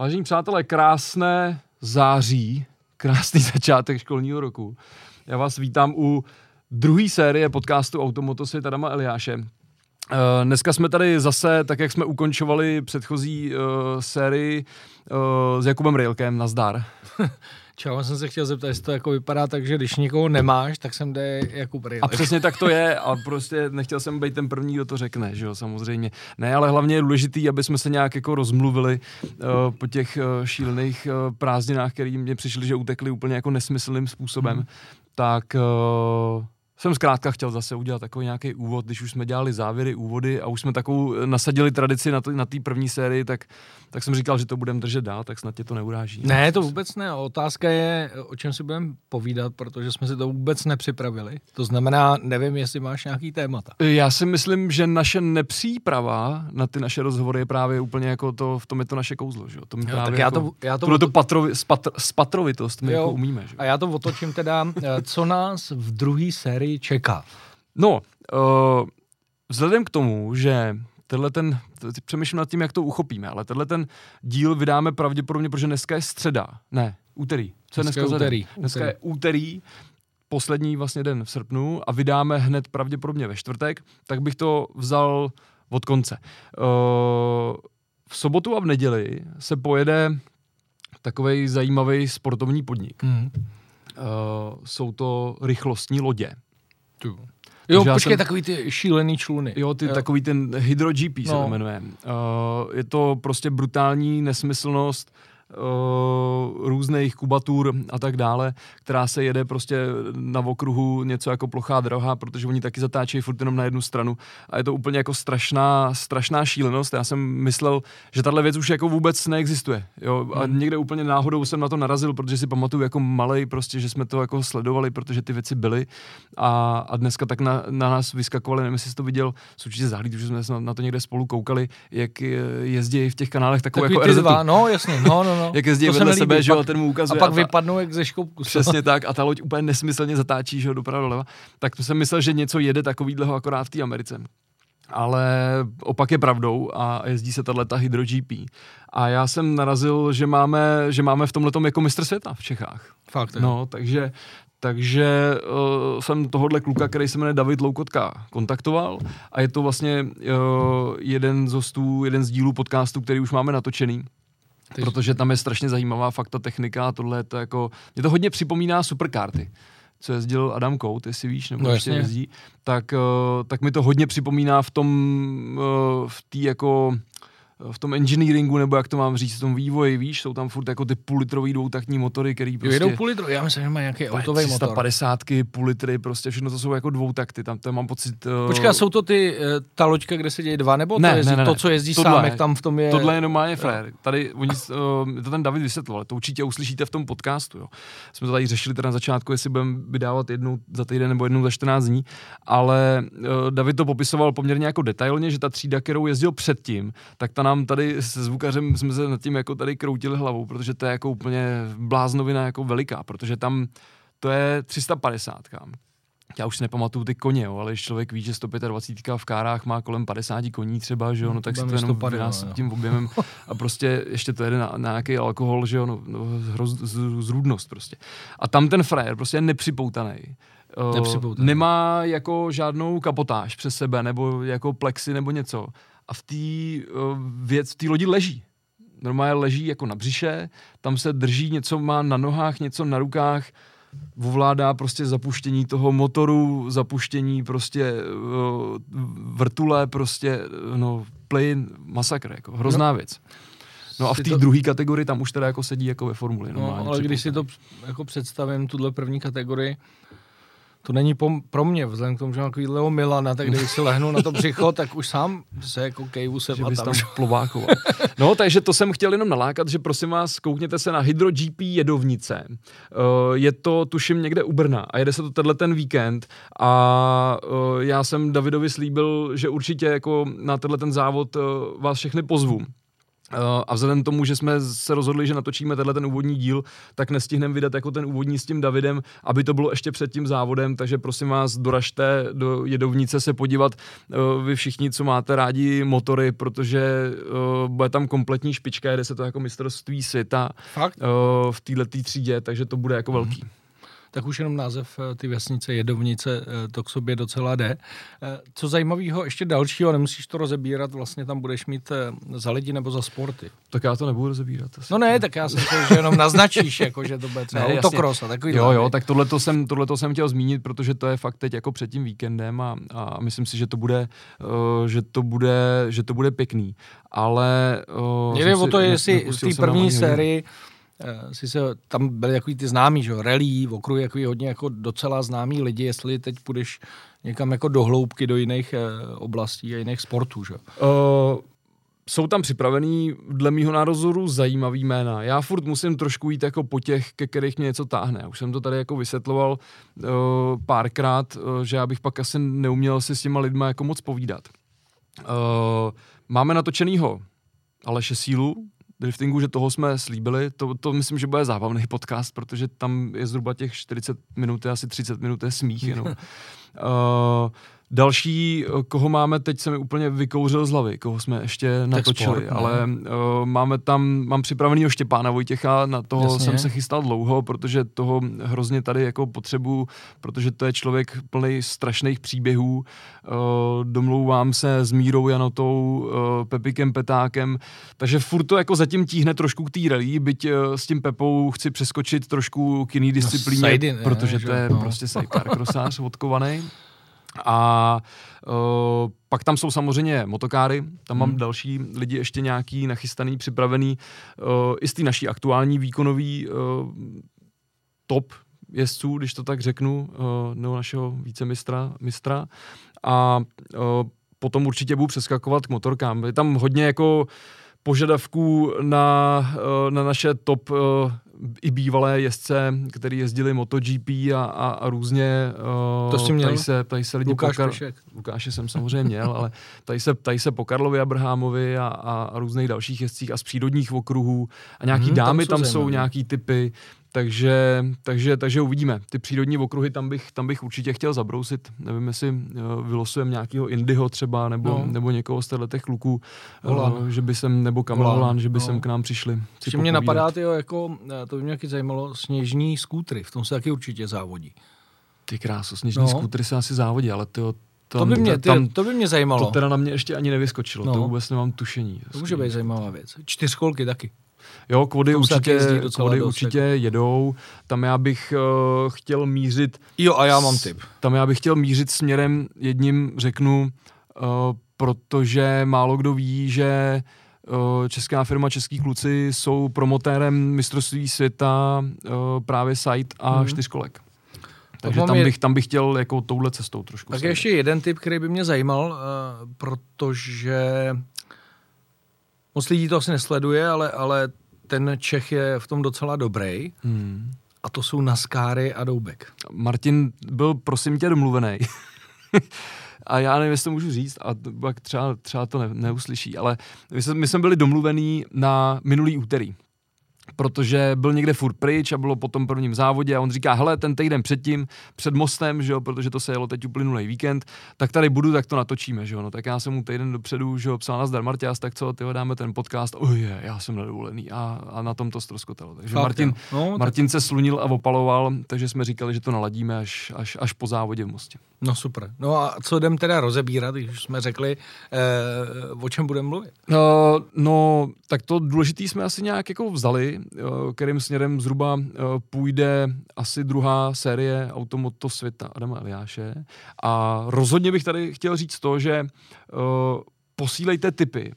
Vážení přátelé, krásné září, krásný začátek školního roku. Já vás vítám u druhé série podcastu Automotosy Adama Eliáše. Uh, dneska jsme tady zase, tak jak jsme ukončovali předchozí uh, sérii uh, s Jakubem Railkem, nazdar. Čau, já jsem se chtěl zeptat, jestli to jako vypadá tak, že když někoho nemáš, tak sem jde Jakub Railek. A přesně tak to je a prostě nechtěl jsem být ten první, kdo to řekne, že jo, samozřejmě. Ne, ale hlavně je důležitý, aby jsme se nějak jako rozmluvili uh, po těch uh, šílených uh, prázdninách, které mě přišly, že utekly úplně jako nesmyslným způsobem. Hmm. Tak uh, jsem zkrátka chtěl zase udělat takový nějaký úvod, když už jsme dělali závěry, úvody a už jsme takovou nasadili tradici na té na první sérii, tak, tak jsem říkal, že to budeme držet dál, tak snad tě to neuráží. Ne, to vůbec ne. Otázka je, o čem si budeme povídat, protože jsme si to vůbec nepřipravili. To znamená, nevím, jestli máš nějaký témata. Já si myslím, že naše nepříprava na ty naše rozhovory je právě úplně jako to, v tom je to naše kouzlo. Že? To jo, tak já jako, to, já to, to, to patrovi, spatr, spatrovitost my jo, jako umíme. Že? A já to otočím teda, eh, co nás v druhé sérii který čeká? No, uh, vzhledem k tomu, že tenhle ten, přemýšlím nad tím, jak to uchopíme, ale tenhle ten díl vydáme pravděpodobně, protože dneska je středa, ne, úterý. Co je dneska, dneska úterý. Dneska úterý. je úterý, poslední vlastně den v srpnu a vydáme hned pravděpodobně ve čtvrtek, tak bych to vzal od konce. Uh, v sobotu a v neděli se pojede takový zajímavý sportovní podnik. Mm. Uh, jsou to rychlostní lodě. Tu. Jo, počkej, jsem, takový ty šílený čluny. Jo, ty, jo. takový ten Hydro GP se no. to jmenuje. Uh, je to prostě brutální nesmyslnost, různých kubatur a tak dále, která se jede prostě na okruhu něco jako plochá droha, protože oni taky zatáčejí furt jenom na jednu stranu a je to úplně jako strašná, strašná šílenost. Já jsem myslel, že tahle věc už jako vůbec neexistuje. Jo? A hmm. někde úplně náhodou jsem na to narazil, protože si pamatuju jako malej prostě, že jsme to jako sledovali, protože ty věci byly a, a dneska tak na, na nás vyskakovali, nevím, jestli jsi to viděl, s určitě zahlíd, že jsme na, na to někde spolu koukali, jak jezdí v těch kanálech takovou Takový jako dva, no jasně, no, no, no. jak jezdí to vedle sebe, že jo, ten mu ukazuje. A pak a ta, vypadnou jak ze škoupku. Přesně tak a ta loď úplně nesmyslně zatáčí, že jo, doprava doleva. Tak to jsem myslel, že něco jede takovýhleho akorát v té Americe. Ale opak je pravdou a jezdí se tahle Hydro GP. A já jsem narazil, že máme, že máme v tomhle jako mistr světa v Čechách. Fakt, je. No, takže takže uh, jsem tohohle kluka, který se jmenuje David Loukotka, kontaktoval a je to vlastně uh, jeden z hostů, jeden z dílů podcastu, který už máme natočený. Ty... Protože tam je strašně zajímavá fakta technika a tohle je to jako, mě to hodně připomíná superkarty co jezdil Adam Kout, jestli víš, nebo no, ještě jezdí, tak, uh, tak mi to hodně připomíná v tom, uh, v té jako v tom engineeringu, nebo jak to mám říct, v tom vývoji, víš, jsou tam furt jako ty půllitrový dvoutaktní motory, který prostě... Jedou půl litru, já myslím, že má nějaký autový motor. 350 půl litry, prostě všechno to jsou jako dvoutakty, tam, tam mám pocit... Uh... Počkej, jsou to ty, uh, ta loďka, kde se dějí dva, nebo ne, to, jezdí, ne, ne, to, co jezdí tohle, sám, jak tam v tom je... Tohle je normálně frér. Tady, oni, uh, to ten David vysvětloval, to určitě uslyšíte v tom podcastu, jo. Jsme to tady řešili teda na začátku, jestli budeme vydávat jednu za týden nebo jednou za 14 dní, ale uh, David to popisoval poměrně jako detailně, že ta třída, kterou jezdil předtím, tak ta nám tady se zvukařem jsme se nad tím jako tady kroutili hlavou, protože to je jako úplně bláznovina jako veliká, protože tam to je 350 kam. Já už si nepamatuju ty koně, jo, ale když člověk ví, že 125 v kárách má kolem 50 koní třeba, že jo, no tak si to jenom vynásobí tím objemem a prostě ještě to jede na, na nějaký alkohol, že jo, no, no hroz, z, zrůdnost prostě. A tam ten frajer prostě je nepřipoutaný. Nepřipoutaný. nemá jako žádnou kapotáž přes sebe, nebo jako plexy nebo něco a v té uh, věc, v té lodi leží. Normálně leží jako na břiše, tam se drží, něco má na nohách, něco na rukách, ovládá prostě zapuštění toho motoru, zapuštění prostě uh, vrtule, prostě no plyn, masakr, jako hrozná no. věc. No a v té to... druhé kategorii tam už teda jako sedí jako ve formuli. No, ale když si to jako představím, tuhle první kategorii, to není pom- pro mě, vzhledem k tomu, že mám takovýhleho Milana, tak když si lehnu na to břicho, tak už sám se jako kejvu se že tam plovákoval. No, takže to jsem chtěl jenom nalákat, že prosím vás, koukněte se na Hydro GP jedovnice. Uh, je to, tuším, někde u Brna a jede se to tenhle ten víkend a uh, já jsem Davidovi slíbil, že určitě jako na tenhle ten závod uh, vás všechny pozvu a vzhledem k tomu, že jsme se rozhodli, že natočíme tenhle ten úvodní díl, tak nestihneme vydat jako ten úvodní s tím Davidem, aby to bylo ještě před tím závodem, takže prosím vás, doražte do jedovnice se podívat uh, vy všichni, co máte rádi motory, protože uh, bude tam kompletní špička, jede se to jako mistrovství světa Fakt? V této třídě, takže to bude jako mm-hmm. Tak už jenom název eh, ty vesnice Jedovnice eh, to k sobě docela jde. Eh, co zajímavého, ještě dalšího, nemusíš to rozebírat, vlastně tam budeš mít za lidi nebo za sporty. Tak já to nebudu rozebírat. No ne, tak já jsem že jenom naznačíš, jako, že to bude třeba ne, autokros a takový. Jo, jo, tak tohle jsem, tohleto jsem chtěl zmínit, protože to je fakt teď jako před tím víkendem a, a myslím si, že to bude, uh, že to bude, že to bude pěkný. Ale... Uh, Jde o to, jestli z té první sérii Eh, si se, tam byly takový ty známý, že rally, v okruhu jako hodně jako docela známý lidi, jestli teď půjdeš někam jako do hloubky, do jiných eh, oblastí a jiných sportů, že? Uh, jsou tam připravený, dle mýho názoru, zajímavý jména. Já furt musím trošku jít jako po těch, ke kterých mě něco táhne. Už jsem to tady jako vysvětloval uh, párkrát, uh, že já bych pak asi neuměl si s těma lidma jako moc povídat. Uh, máme natočenýho Aleše Sílu, driftingu, že toho jsme slíbili. To, to myslím, že bude zábavný podcast, protože tam je zhruba těch 40 minut, asi 30 minut je smích jenom. uh, Další, koho máme, teď se mi úplně vykouřil z hlavy, koho jsme ještě natočili, sport, ale uh, máme tam, mám připravený Štěpána Vojtěcha, na toho Jasně. jsem se chystal dlouho, protože toho hrozně tady jako potřebu, protože to je člověk plný strašných příběhů, uh, domlouvám se s Mírou Janotou, uh, Pepikem Petákem, takže furt to jako zatím tíhne trošku k té rally, byť uh, s tím Pepou chci přeskočit trošku k jiný no, disciplíně, no, sajdy, protože ne, to je no. prostě sidecar krosář odkovaný. A uh, pak tam jsou samozřejmě motokáry, tam hmm. mám další lidi ještě nějaký nachystaný, připravený uh, i z té naší aktuální výkonový uh, top jezdců, když to tak řeknu, uh, nebo našeho vícemistra mistra. A uh, potom určitě budu přeskakovat k motorkám. Je tam hodně jako požadavků na, na naše top i bývalé jezdce, který jezdili MotoGP a, a, a různě. Uh, to jsi měl? Tady se, tady se lidi Lukáš po Kar- Lukáše jsem samozřejmě měl, ale tady se, tady se po Karlovi Abrahamovi a, a, a různých dalších jezdcích a z přírodních okruhů a nějaký hmm, dámy tam jsou, tam jsou nějaký typy takže, takže, takže uvidíme. Ty přírodní okruhy tam bych, tam bych určitě chtěl zabrousit. Nevím, jestli uh, vylosujeme nějakého Indyho třeba, nebo, no. nebo někoho z těch kluků, uh, že by sem, nebo Kamil Holan, že by no. sem k nám přišli. Ještě mě napadá, tyjo, jako, eh, to by mě taky zajímalo, sněžní skútry, v tom se taky určitě závodí. Ty krásu, sněžní no. skútry se asi závodí, ale ty to, to, by mě, ty, tam, to by mě zajímalo. To teda na mě ještě ani nevyskočilo, no. to vůbec nemám tušení. To může být zajímavá věc. Čtyřkolky taky. Jo, kvody určitě, kvody určitě jako. jedou. Tam já bych uh, chtěl mířit... Jo, a já mám tip. Tam já bych chtěl mířit směrem jedním, řeknu, uh, protože málo kdo ví, že uh, česká firma Český kluci jsou promotérem mistrovství světa právě site a hmm. čtyřkolek. Takže tam bych, tam bych chtěl jako touhle cestou trošku. Tak ještě jeden tip, který by mě zajímal, protože moc lidí to asi nesleduje, ale, ale ten Čech je v tom docela dobrý. Hmm. A to jsou Naskáry a Doubek. Martin byl, prosím tě, domluvený. a já nevím, jestli to můžu říct, a pak třeba, třeba to ne, neuslyší, ale my jsme, my jsme byli domluvení na minulý úterý protože byl někde furt pryč a bylo po tom prvním závodě a on říká, hele, ten týden předtím, před mostem, že jo, protože to se jelo teď uplynulý víkend, tak tady budu, tak to natočíme, že jo, no tak já jsem mu týden dopředu, že jo, psal na Marťas, tak co, ty dáme ten podcast, oh je, já jsem nedovolený a, a na tom to stroskotalo. Takže Fakt, Martin, no, Martin tak... se slunil a opaloval, takže jsme říkali, že to naladíme až, až, až po závodě v Mostě. No super. No a co jdem teda rozebírat, když jsme řekli, eh, o čem budeme mluvit? No, no, tak to důležitý jsme asi nějak jako vzali, eh, kterým směrem zhruba eh, půjde asi druhá série Automoto světa Adama Eliáše. A rozhodně bych tady chtěl říct to, že uh, posílejte tipy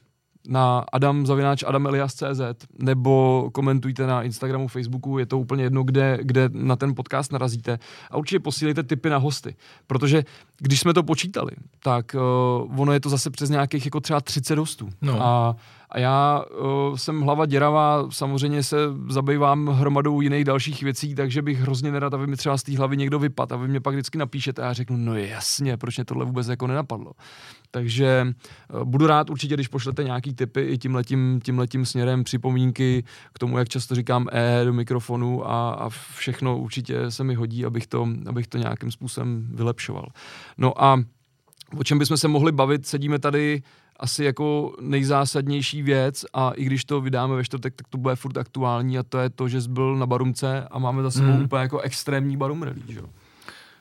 na Adam Zavináč Adam Elias.cz nebo komentujte na Instagramu, Facebooku, je to úplně jedno, kde, kde na ten podcast narazíte. A určitě posílejte tipy na hosty, protože když jsme to počítali, tak uh, ono je to zase přes nějakých jako třeba 30 hostů. No. A, a já uh, jsem hlava děravá, samozřejmě se zabývám hromadou jiných dalších věcí, takže bych hrozně nerad, aby mi třeba z té hlavy někdo vypadl a vy mě pak vždycky napíšete a já řeknu, no jasně, proč mě tohle vůbec jako nenapadlo. Takže uh, budu rád určitě, když pošlete nějaký tipy i tímhletím, tímhletím směrem, připomínky k tomu, jak často říkám E do mikrofonu a, a všechno určitě se mi hodí, abych to, abych to nějakým způsobem vylepšoval. No a o čem bychom se mohli bavit, sedíme tady asi jako nejzásadnější věc a i když to vydáme ve čtvrtek, tak to bude furt aktuální a to je to, že jsi byl na Barumce a máme za sebou mm. úplně jako extrémní Barum rally, že?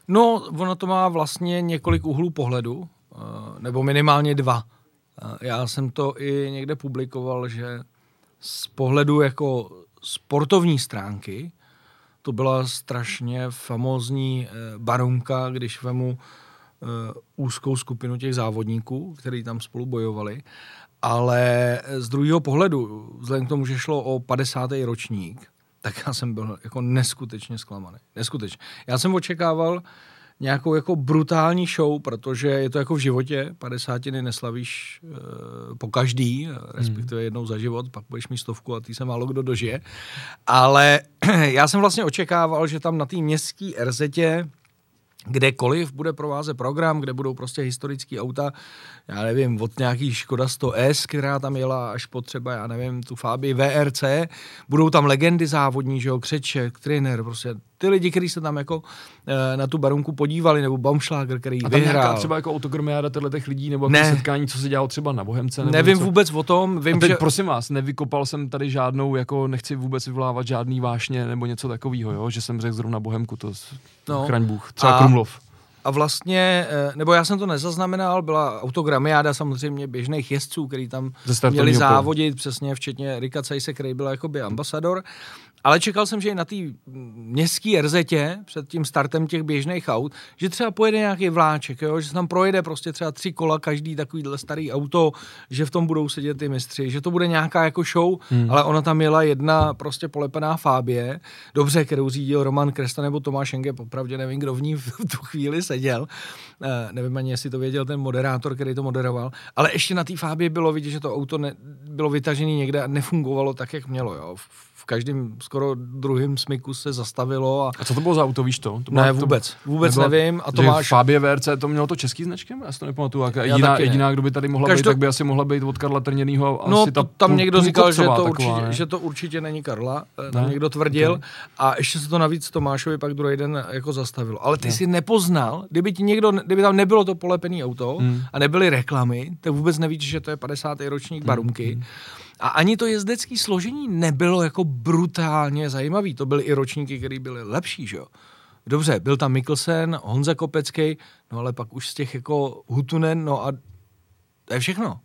No, ono to má vlastně několik úhlů pohledu, eh, nebo minimálně dva. Eh, já jsem to i někde publikoval, že z pohledu jako sportovní stránky to byla strašně famózní eh, barunka, když vemu úzkou skupinu těch závodníků, kteří tam spolu bojovali. Ale z druhého pohledu, vzhledem k tomu, že šlo o 50. ročník, tak já jsem byl jako neskutečně zklamaný. Neskutečně. Já jsem očekával nějakou jako brutální show, protože je to jako v životě, 50. neslavíš e, po každý, respektive jednou za život, pak budeš mít stovku a ty se málo kdo dožije. Ale já jsem vlastně očekával, že tam na té městské RZě kdekoliv bude provázet program, kde budou prostě historické auta, já nevím, od nějaký Škoda 100S, která tam jela až po třeba, já nevím, tu Fabii VRC, budou tam legendy závodní, že jo, Křeček, trenér, prostě ty lidi, kteří se tam jako e, na tu barunku podívali, nebo Baumschlager, který a tam vyhrál. třeba jako autogramiáda těchto těch lidí, nebo ne. setkání, co se dělalo třeba na Bohemce? Nebo Nevím něco? vůbec o tom. Vím, a teď, že... prosím vás, nevykopal jsem tady žádnou, jako nechci vůbec vyvolávat žádný vášně nebo něco takového, jo? že jsem řekl zrovna Bohemku, to no. chraň Bůh, třeba a... Krumlov. A vlastně, eh, nebo já jsem to nezaznamenal, byla autogramiáda samozřejmě běžných jezdců, který tam měli závodit, přesně včetně Rika Cajse, který byl jakoby ambasador. Ale čekal jsem, že i na té městské RZě před tím startem těch běžných aut, že třeba pojede nějaký vláček, jo? že se tam projede prostě třeba tři kola každý takovýhle starý auto, že v tom budou sedět ty mistři, že to bude nějaká jako show, hmm. ale ona tam jela jedna prostě polepená Fábie, dobře, kterou řídil Roman Kresta nebo Tomáš Enge, popravdě nevím, kdo v ní v tu chvíli seděl, e, nevím ani, jestli to věděl ten moderátor, který to moderoval, ale ještě na té Fábě bylo vidět, že to auto ne, bylo vytažené někde a nefungovalo tak, jak mělo. Jo? v každém skoro druhém smyku se zastavilo. A, a co to bylo za auto, víš to? to ne, vůbec, vůbec nebylo, nevím. A to máš... Fabie VRC to mělo to český značkem? Já si to nepamatuju. Jak jediná, jediná, kdo by tady mohla Každou... být, tak by asi mohla být od Karla Trněnýho. No, asi ta tam někdo říkal, že to, určitě, ne? že to určitě není Karla, eh, ne? někdo tvrdil. Okay. A ještě se to navíc Tomášovi pak druhý den jako zastavilo. Ale ty ne. si nepoznal, kdyby, ti někdo, kdyby tam nebylo to polepené auto hmm. a nebyly reklamy, tak vůbec nevíš, že to je 50. ročník hmm. Barumky. Hmm a ani to jezdecké složení nebylo jako brutálně zajímavý. To byly i ročníky, které byly lepší, že jo. Dobře, byl tam Mikkelsen, Honza Kopecký, no ale pak už z těch jako Hutunen, no a to je všechno.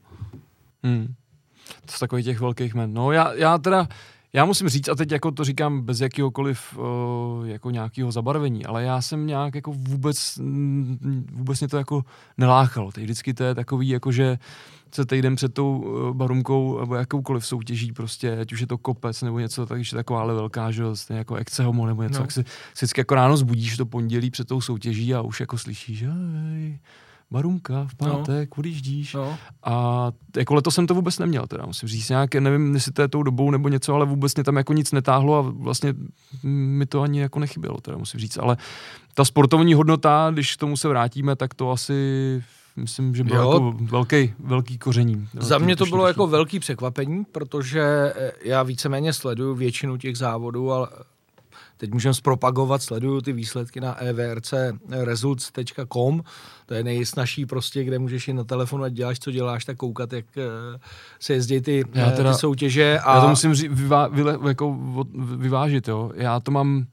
Hmm. To z takových těch velkých men. No já, já teda, já musím říct, a teď jako to říkám bez jakýhokoliv uh, jako nějakého zabarvení, ale já jsem nějak jako vůbec, vůbec mě to jako neláchalo. Teď vždycky to je takový jako, že se týden před tou uh, barumkou nebo jakoukoliv soutěží prostě, ať už je to kopec nebo něco, takže taková ale velká, že stejně jako Ekce Homo nebo něco, no. tak si, si vždycky jako ráno zbudíš to pondělí před tou soutěží a už jako slyšíš, že Barunka v pátek, no. odjíždíš. No. A jako letos jsem to vůbec neměl, teda musím říct nějak, nevím, jestli to je tou dobou nebo něco, ale vůbec mě tam jako nic netáhlo a vlastně mi to ani jako nechybělo, teda musím říct. Ale ta sportovní hodnota, když k tomu se vrátíme, tak to asi myslím, že bylo jako velký, velký koření. Za mě to bylo jako velký překvapení, protože já víceméně sleduju většinu těch závodů, ale teď můžeme zpropagovat, sleduju ty výsledky na evercresults.com, to je nejsnažší prostě, kde můžeš jít na telefonu a děláš, co děláš, tak koukat, jak uh, se jezdí ty, já teda, ty soutěže. A... Já to musím ří, vyvá, vyle, jako, vyvážit, jo. Já to mám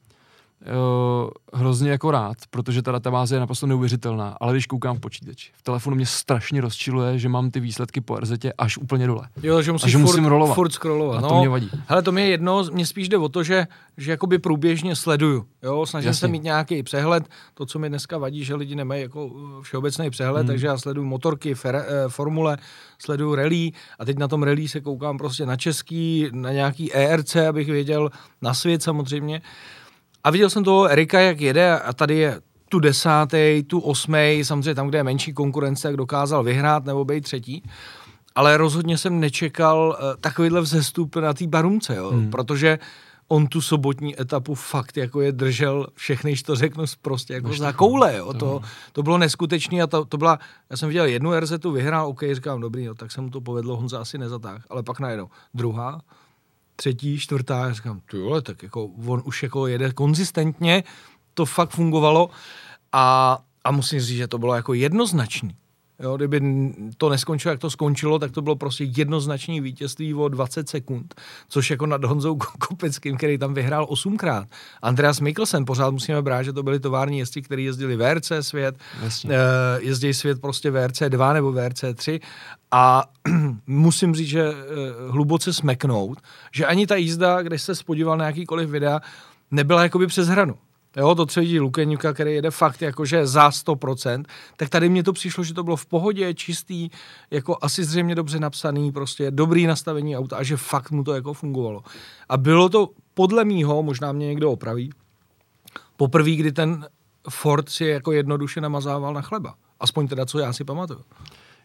uh, hrozně jako rád, protože ta databáze je naprosto neuvěřitelná, ale když koukám v počítači, v telefonu mě strašně rozčiluje, že mám ty výsledky po RZ až úplně dole. Jo, že musíš že furt, musím rolovat. furt scrollovat. A no, to mě vadí. Hele, to mě jedno, mě spíš jde o to, že, že jakoby průběžně sleduju. Jo, snažím Jasně. se mít nějaký přehled. To, co mi dneska vadí, že lidi nemají jako uh, všeobecný přehled, hmm. takže já sleduju motorky, fer, eh, formule, sleduju rally a teď na tom rally se koukám prostě na český, na nějaký ERC, abych věděl, na svět samozřejmě. A viděl jsem toho Erika, jak jede a tady je tu desátý, tu osmý, samozřejmě tam, kde je menší konkurence, jak dokázal vyhrát nebo být třetí. Ale rozhodně jsem nečekal uh, takovýhle vzestup na té barumce, jo? Hmm. protože on tu sobotní etapu fakt jako je držel všechny, to řeknu prostě jako za koule, jo. To, to bylo neskutečné a to, to byla, já jsem viděl jednu RZ, vyhrál, OK, říkám, dobrý, jo, tak se mu to povedlo, Honza asi nezatáh, ale pak najednou druhá, třetí, čtvrtá, já říkám, ty vole, tak jako on už jako jede konzistentně, to fakt fungovalo a, a musím říct, že to bylo jako jednoznačný. Jo, kdyby to neskončilo, jak to skončilo, tak to bylo prostě jednoznačné vítězství o 20 sekund, což jako nad Honzou Kopeckým, který tam vyhrál osmkrát. Andreas Mikkelsen, pořád musíme brát, že to byli tovární jezdci, kteří jezdili VRC svět, Jasně. uh, jezdí svět prostě VRC 2 nebo VRC 3 a musím říct, že uh, hluboce smeknout, že ani ta jízda, když se spodíval na jakýkoliv videa, nebyla jakoby přes hranu. Jo, to třetí Lukeňuka, který jede fakt jakože za 100%, tak tady mně to přišlo, že to bylo v pohodě, čistý, jako asi zřejmě dobře napsaný, prostě dobrý nastavení auta a že fakt mu to jako fungovalo. A bylo to podle mýho, možná mě někdo opraví, poprvé, kdy ten Ford si jako jednoduše namazával na chleba. Aspoň teda, co já si pamatuju.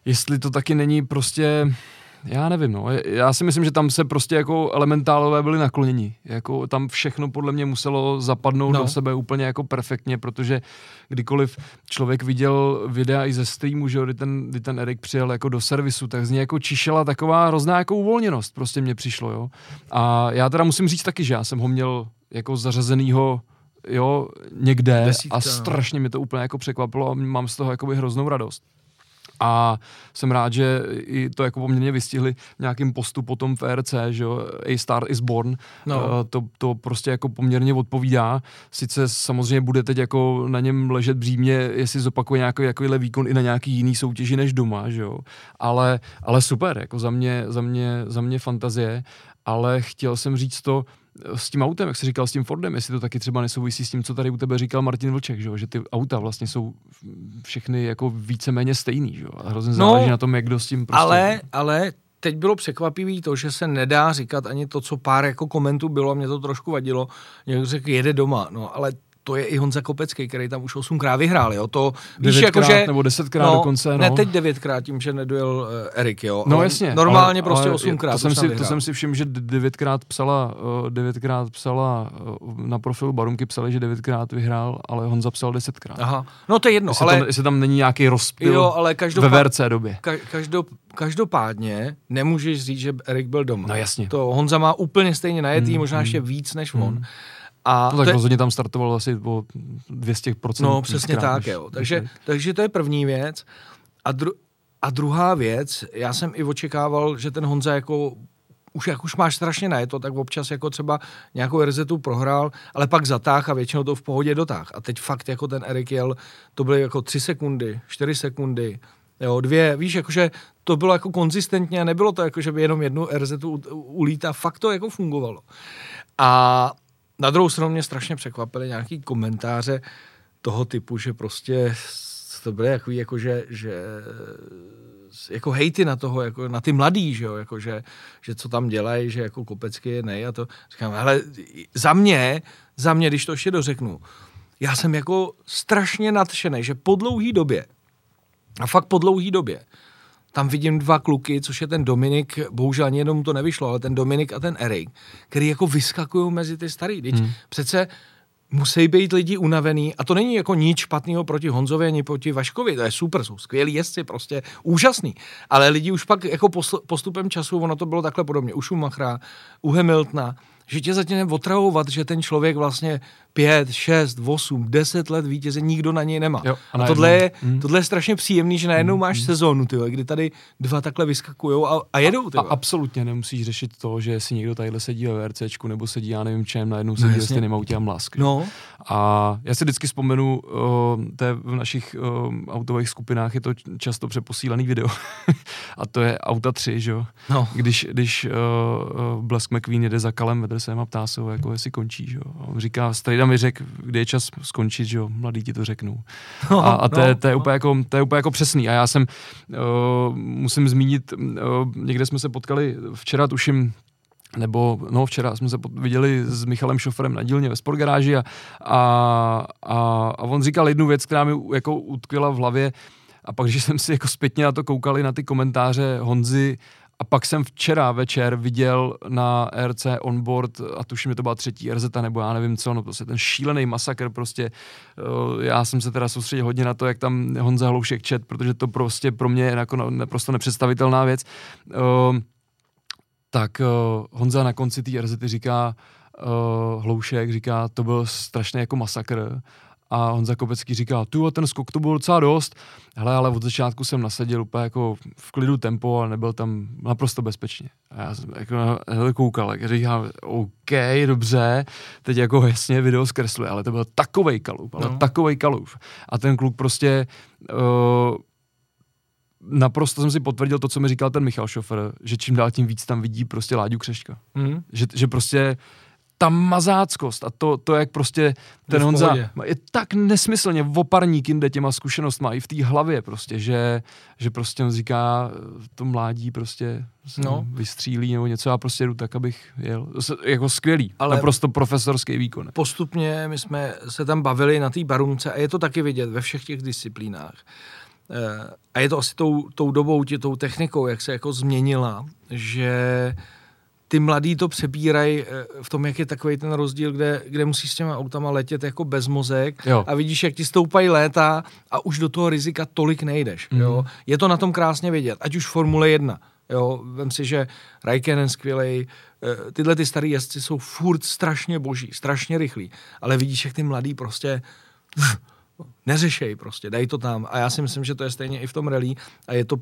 Jestli to taky není prostě já nevím, no. Já si myslím, že tam se prostě jako elementálové byli nakloněni. Jako tam všechno podle mě muselo zapadnout no. do sebe úplně jako perfektně, protože kdykoliv člověk viděl videa i ze streamu, že kdy ten, kdy ten Erik přijel jako do servisu, tak z něj jako čišela taková hrozná jako uvolněnost, prostě mě přišlo, jo. A já teda musím říct taky, že já jsem ho měl jako zařazenýho jo, někde Desítka, a no. strašně mě to úplně jako překvapilo a mám z toho jakoby hroznou radost. A jsem rád, že i to jako poměrně vystihli nějakým postu potom v ERC, že jo, A Star is Born, no. uh, to, to prostě jako poměrně odpovídá. Sice samozřejmě bude teď jako na něm ležet břímě, jestli zopakuje nějaký jakýhle výkon i na nějaký jiný soutěži než doma, že jo. Ale, ale super, jako za mě, za mě, za mě fantazie, ale chtěl jsem říct to, s tím autem, jak jsi říkal, s tím Fordem, jestli to taky třeba nesouvisí s tím, co tady u tebe říkal Martin Vlček, že, že ty auta vlastně jsou všechny jako víceméně stejný, že? a hrozně no, záleží na tom, jak kdo s tím prostě... Ale, ale teď bylo překvapivý to, že se nedá říkat ani to, co pár jako komentů bylo, a mě to trošku vadilo. Někdo řekl, jede doma, no ale to je i Honza Kopecký, který tam už osmkrát vyhrál, jo. To, víš, jako, že, nebo desetkrát no, dokonce, no. Ne, teď devětkrát tím, že nedojel uh, Erik, jo. No jasně. Normálně ale, prostě osmkrát. To, jsem si, to jsem si všiml, že devětkrát psala, uh, devětkrát psala uh, na profilu Barunky psali, že devětkrát vyhrál, ale Honza psal desetkrát. Aha. No to je jedno, jestli ale... Tam, jestli tam není nějaký rozpil jo, ale každopád... ve VRC době. Ka- každop, každopádně nemůžeš říct, že Erik byl doma. No jasně. To Honza má úplně stejně najetý, mm, možná mm, ještě víc než on. A no, tak te... rozhodně tam startoval asi o 200%. No přesně krát, tak, než, jo. Takže, než... takže to je první věc. A, dru... a druhá věc, já jsem i očekával, že ten Honza jako už jak už máš strašně na to, tak občas jako třeba nějakou rezetu prohrál, ale pak zatáh a většinou to v pohodě dotáh. A teď fakt jako ten Erik jel, to byly jako tři sekundy, čtyři sekundy, jo, dvě, víš, jakože to bylo jako konzistentně a nebylo to jako, že by jenom jednu rezetu ulítá, fakt to jako fungovalo. A na druhou stranu mě strašně překvapily nějaký komentáře toho typu, že prostě to byly jako, jako že, že jako hejty na toho, jako na ty mladý, že jo, jako že, že co tam dělají, že jako kopecky je nej a to. Říkám, hele, za mě, za mě, když to ještě dořeknu, já jsem jako strašně nadšený, že po dlouhý době, a fakt po dlouhý době, tam vidím dva kluky, což je ten Dominik, bohužel ani jenom to nevyšlo, ale ten Dominik a ten Erik, který jako vyskakují mezi ty starý. Teď hmm. přece musí být lidi unavený a to není jako nic špatného proti Honzovi ani proti Vaškovi, to je super, jsou skvělí jezdci, prostě úžasný. Ale lidi už pak jako postupem času, ono to bylo takhle podobně, u Schumachera, u Hamiltona, že tě zatím otravovat, že ten člověk vlastně pět, šest, osm, deset let vítěze nikdo na něj nemá. Jo, a, a tohle, je, mm. tohle je strašně příjemný, že najednou mm. máš mm. sezónu, tyjo, kdy tady dva takhle vyskakují a, a jedou. Tyjo. A, absolutně nemusíš řešit to, že si někdo tadyhle sedí ve VRCčku nebo sedí, já nevím čem, najednou sedí no, ve stejném autě a mlask. No. A já si vždycky vzpomenu, uh, to je v našich uh, autových skupinách je to často přeposílaný video. a to je auta 3, že jo? No. Když, když uh, Blesk McQueen jede za Kalem Vedrsem a ptá se ho, jako jestli končí, že jo? A on říká, Strejda mi řekl, kdy je čas skončit, že jo? Mladí ti to řeknou. No, a, a to, no, je, to, je no. úplně jako, to je úplně jako přesný. A já jsem, uh, musím zmínit, uh, někde jsme se potkali včera, tuším, nebo no včera jsme se viděli s Michalem Šoferem na dílně ve sportgaráži a, a, a, a on říkal jednu věc, která mi jako utkvěla v hlavě a pak, když jsem si jako zpětně na to koukali na ty komentáře Honzy a pak jsem včera večer viděl na RC onboard, a tuším, že to byla třetí RZ, nebo já nevím co, no prostě ten šílený masakr prostě. Eh, já jsem se teda soustředil hodně na to, jak tam Honza Hloušek čet, protože to prostě pro mě je jako naprosto nepředstavitelná věc. Eh, tak Honza na konci té RZ říká, Hloušek říká, to byl strašný jako masakr a Honza Kopecký říká, tu ten skok to byl docela dost, hele, ale od začátku jsem nasadil úplně jako v klidu tempo a nebyl tam naprosto bezpečně. A já jsem jako na hele, koukal, jak říkám, OK, dobře, teď jako jasně video zkresluje, ale to byl takovej kalup, ale no. takovej kalup. A ten kluk prostě uh, naprosto jsem si potvrdil to, co mi říkal ten Michal Šofer, že čím dál tím víc tam vidí prostě Láďu Křeška. Mm. Že, že prostě ta mazáckost a to, to jak prostě ten Honza je tak nesmyslně oparník jinde těma zkušenostma i v té hlavě prostě, že, že prostě on říká to mládí prostě no. vystřílí nebo něco a prostě jdu tak, abych jel. Jako skvělý, ale naprosto profesorský výkon. Postupně my jsme se tam bavili na té barunce a je to taky vidět ve všech těch disciplínách. Eh, a je to asi tou, tou dobou, tě, tou technikou, jak se jako změnila, že ty mladí to přebírají eh, v tom, jak je takový ten rozdíl, kde, kde musíš s těma autama letět jako bez mozek jo. a vidíš, jak ti stoupají léta a už do toho rizika tolik nejdeš. Mm. Jo? Je to na tom krásně vidět, ať už Formule 1. Jo, vem si, že Raikkonen skvělej, eh, tyhle ty starý jezdci jsou furt strašně boží, strašně rychlí, ale vidíš, jak ty mladí prostě neřešej prostě, dej to tam. A já si myslím, že to je stejně i v tom rally a je to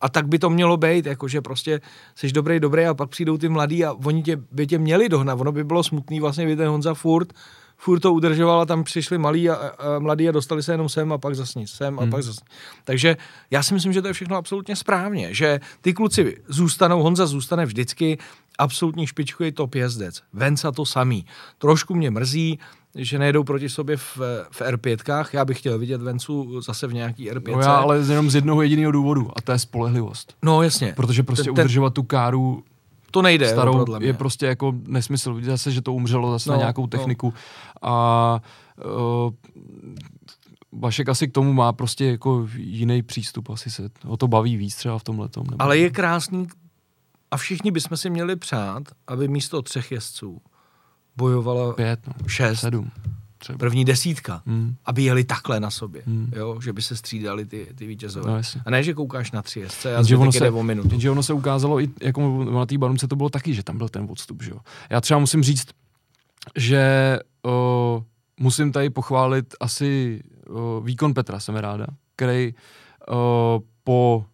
a tak by to mělo být, jakože prostě jsi dobrý, dobrý a pak přijdou ty mladí a oni tě, by tě měli dohnat. Ono by bylo smutný vlastně, by ten Honza furt, furt to udržoval a tam přišli malí a, a mladí a dostali se jenom sem a pak zas nic, sem a hmm. pak zas Takže já si myslím, že to je všechno absolutně správně, že ty kluci zůstanou, Honza zůstane vždycky absolutní špičkový top jezdec. Venca to samý. Trošku mě mrzí, že nejedou proti sobě v, v R5. Já bych chtěl vidět Vencu zase v nějaký R5. No já ale jenom z jednoho jediného důvodu a to je spolehlivost. No jasně. Protože prostě ten, ten, udržovat tu káru to nejde, starou, jo, podle mě. je prostě jako nesmysl. Vidíte zase, že to umřelo zase no, na nějakou no. techniku. No. A uh, Vašek asi k tomu má prostě jako jiný přístup, asi se o to baví víc třeba v tom letom. Ale je krásný a všichni bychom si měli přát, aby místo třech jezdců bojovalo pět, no, šest, sedm. Třeba. První desítka, hmm. aby jeli takhle na sobě, hmm. jo? že by se střídali ty, ty vítězové. No, a ne, že koukáš na tři jezdce a ono se, o minutu. Jenže ono se ukázalo i jako na té barunce to bylo taky, že tam byl ten odstup. Že jo? Já třeba musím říct, že o, musím tady pochválit asi o, výkon Petra Semeráda, který o, po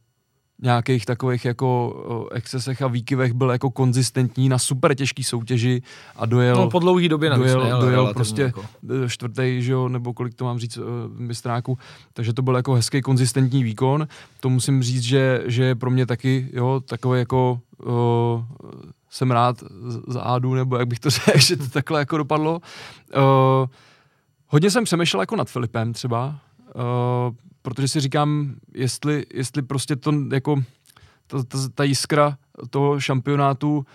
nějakých takových jako excesech a výkyvech byl jako konzistentní na super těžký soutěži a dojel... No po dlouhý době navíc, dojel, ne, dojel prostě jako. E, čtvrtý, že jo, nebo kolik to mám říct, uh, mistráku, takže to byl jako hezký konzistentní výkon. To musím říct, že, že je pro mě taky, jo, takový jako uh, jsem rád za Ádu, nebo jak bych to řekl, že to takhle jako dopadlo. Uh, hodně jsem přemýšlel jako nad Filipem třeba, uh, protože si říkám, jestli, jestli prostě to jako ta, ta, ta jiskra toho šampionátu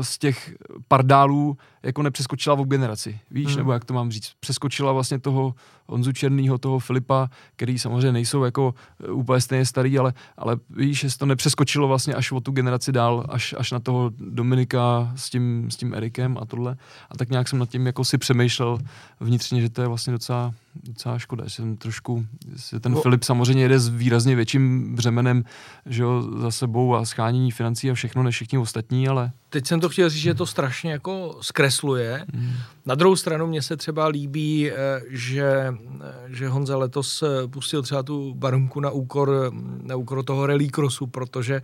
z těch pardálů jako nepřeskočila v generaci, víš, hmm. nebo jak to mám říct, přeskočila vlastně toho Honzu Černýho, toho Filipa, který samozřejmě nejsou jako eh, úplně stejně starý, ale, ale víš, že to nepřeskočilo vlastně až o tu generaci dál, až, až na toho Dominika s tím, s tím Erikem a tohle. A tak nějak jsem nad tím jako si přemýšlel vnitřně, že to je vlastně docela, docela škoda, že jsem trošku, že ten no. Filip samozřejmě jede s výrazně větším břemenem, že jo, za sebou a schánění financí a všechno než všichni ostatní, ale... Teď jsem to chtěl říct, že to strašně jako zkresluje. Hmm. Na druhou stranu mně se třeba líbí, eh, že, eh, že Honza letos eh, pustil třeba tu barunku na úkor, na úkor toho rally crossu, protože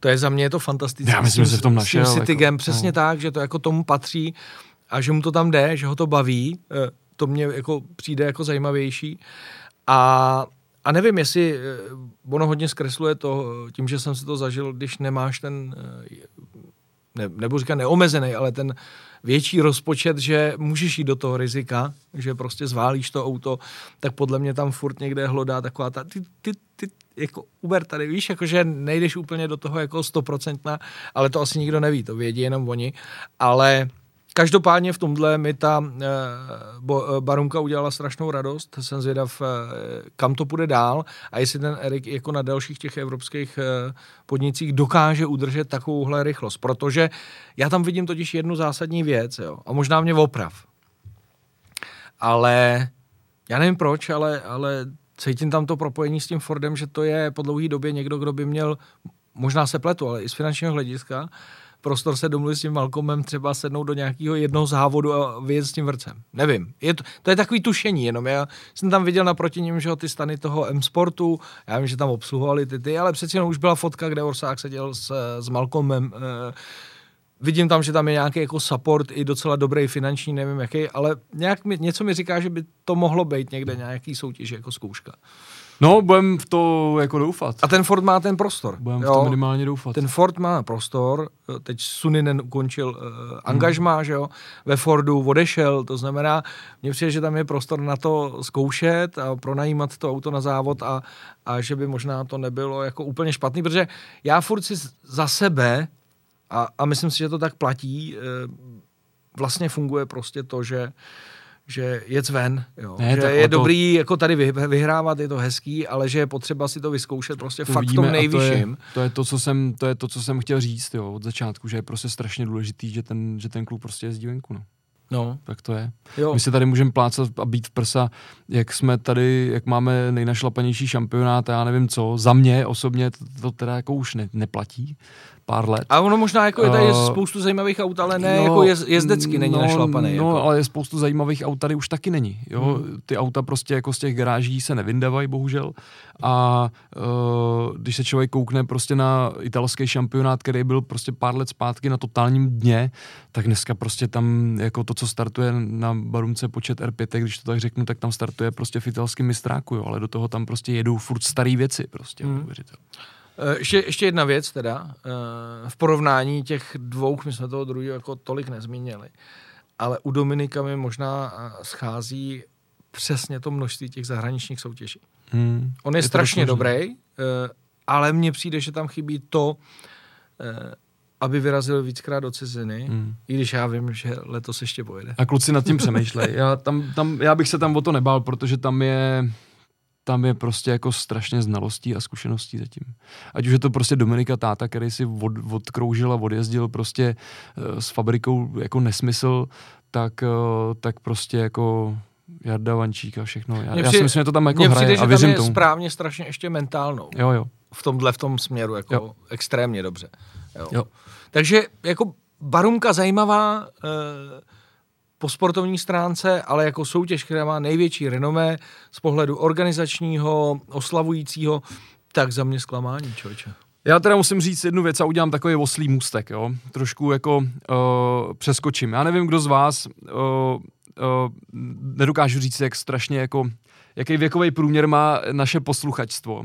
to je za mě je to fantastické. Já myslím, že se v tom našel. City jako, Game, přesně no. tak, že to jako tomu patří a že mu to tam jde, že ho to baví, to mě jako přijde jako zajímavější. A a nevím, jestli ono hodně zkresluje to, tím, že jsem si to zažil, když nemáš ten, ne, nebo říká neomezený, ale ten větší rozpočet, že můžeš jít do toho rizika, že prostě zválíš to auto, tak podle mě tam furt někde hlodá taková ta, ty, ty, ty, jako Uber tady, víš, jakože nejdeš úplně do toho jako 100%, ale to asi nikdo neví, to vědí jenom oni, ale Každopádně v tomhle mi ta e, bo, e, Barunka udělala strašnou radost. Jsem zvědav, e, kam to půjde dál a jestli ten Erik jako na dalších těch evropských podnicích dokáže udržet takovouhle rychlost. Protože já tam vidím totiž jednu zásadní věc, jo, a možná mě oprav. Ale já nevím proč, ale, ale cítím tam to propojení s tím Fordem, že to je po dlouhé době někdo, kdo by měl, možná se pletu, ale i z finančního hlediska, prostor se domluvit s tím Malcolmem, třeba sednout do nějakého jednoho závodu a vyjet s tím vrcem. Nevím. Je to, to je takový tušení jenom. Já jsem tam viděl naproti ním, že ty stany toho M-Sportu, já vím, že tam obsluhovali ty ty, ale přeci jenom už byla fotka, kde Orsák seděl s, s Malcolmem. Eh, vidím tam, že tam je nějaký jako support i docela dobrý finanční, nevím jaký, ale nějak mi, něco mi říká, že by to mohlo být někde nějaký soutěž jako zkouška. No, budem v to jako doufat. A ten Ford má ten prostor. Budem jo. v to minimálně doufat. Ten Ford má prostor, teď Suninen ukončil uh, angažmá, hmm. že jo, ve Fordu odešel, to znamená, mně přijde, že tam je prostor na to zkoušet a pronajímat to auto na závod a, a že by možná to nebylo jako úplně špatný, protože já furt si za sebe a, a myslím si, že to tak platí, uh, vlastně funguje prostě to, že uh, že je ven, jo. Ne, že je to... dobrý jako tady vyhrávat, je to hezký, ale že je potřeba si to vyzkoušet prostě to fakt v tom nejvyšším. To je, to je to, co jsem, to je to, co jsem chtěl říct, jo, od začátku, že je prostě strašně důležitý, že ten, že ten klub prostě jezdí venku, no. No. Tak to je. Jo. My si tady můžeme plácat a být v prsa, jak jsme tady, jak máme nejnašlapanější šampionát a já nevím co. Za mě osobně to, to teda jako už ne, neplatí pár let. A ono možná jako je tady uh, spoustu zajímavých aut, ale ne no, jako jez, jezdecky není no, našlapaný. No, jako. ale je spoustu zajímavých aut tady už taky není. Jo? Hmm. Ty auta prostě jako z těch garáží se nevyndávají, bohužel. A uh, když se člověk koukne prostě na italský šampionát, který byl prostě pár let zpátky na totálním dně, tak dneska prostě tam jako to, co startuje na Barumce počet R5, když to tak řeknu, tak tam startuje prostě v italském mistráku, jo, ale do toho tam prostě jedou furt staré věci prostě. Hmm. Ještě, ještě jedna věc teda, eh, v porovnání těch dvou, my jsme toho druhého jako tolik nezmínili, ale u Dominika mi možná eh, schází přesně to množství těch zahraničních soutěží. Hmm. On je, je strašně dobrý, ale mně přijde, že tam chybí to, aby vyrazil víckrát do ciziny, hmm. i když já vím, že letos ještě pojede. A kluci nad tím přemýšlej. Já, tam, tam, já bych se tam o to nebál, protože tam je tam je prostě jako strašně znalostí a zkušeností zatím. Ať už je to prostě Dominika Táta, který si od, odkroužil a odjezdil prostě uh, s fabrikou jako nesmysl, tak, uh, tak prostě jako Jarda Vančík a všechno. Já, přijde, já si myslím, že to tam jako hraje přijde, a věřím tam je tomu. správně strašně ještě mentálnou. Jo, jo. V tomhle, v tom směru, jako jo. extrémně dobře. Jo. jo. Takže jako Barumka zajímavá, uh, po sportovní stránce, ale jako soutěž, která má největší renomé z pohledu organizačního, oslavujícího, tak za mě zklamání, člověče. Já teda musím říct jednu věc a udělám takový oslý můstek, jo. Trošku jako uh, přeskočím. Já nevím, kdo z vás uh, uh, nedokážu říct, jak strašně jako jaký věkový průměr má naše posluchačstvo,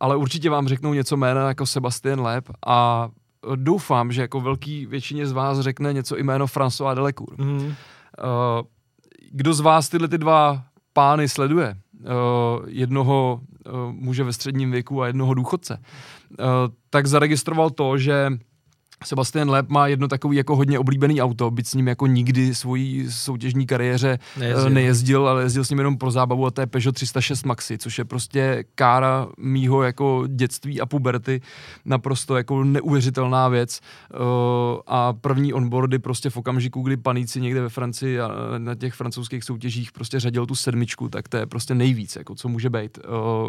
ale určitě vám řeknou něco jména jako Sebastian Leb a doufám, že jako velký většině z vás řekne něco jméno François Delecour. Mm. Uh, kdo z vás tyhle ty dva pány sleduje? Uh, jednoho uh, muže ve středním věku a jednoho důchodce. Tak zaregistroval to, že Sebastian Leb má jedno takový jako hodně oblíbený auto, byť s ním jako nikdy svojí soutěžní kariéře nejezdil. nejezdil, ale jezdil s ním jenom pro zábavu a to je Peugeot 306 Maxi, což je prostě kára mýho jako dětství a puberty, naprosto jako neuvěřitelná věc a první onboardy prostě v okamžiku, kdy paníci někde ve Francii a na těch francouzských soutěžích prostě řadil tu sedmičku, tak to je prostě nejvíc, jako co může být.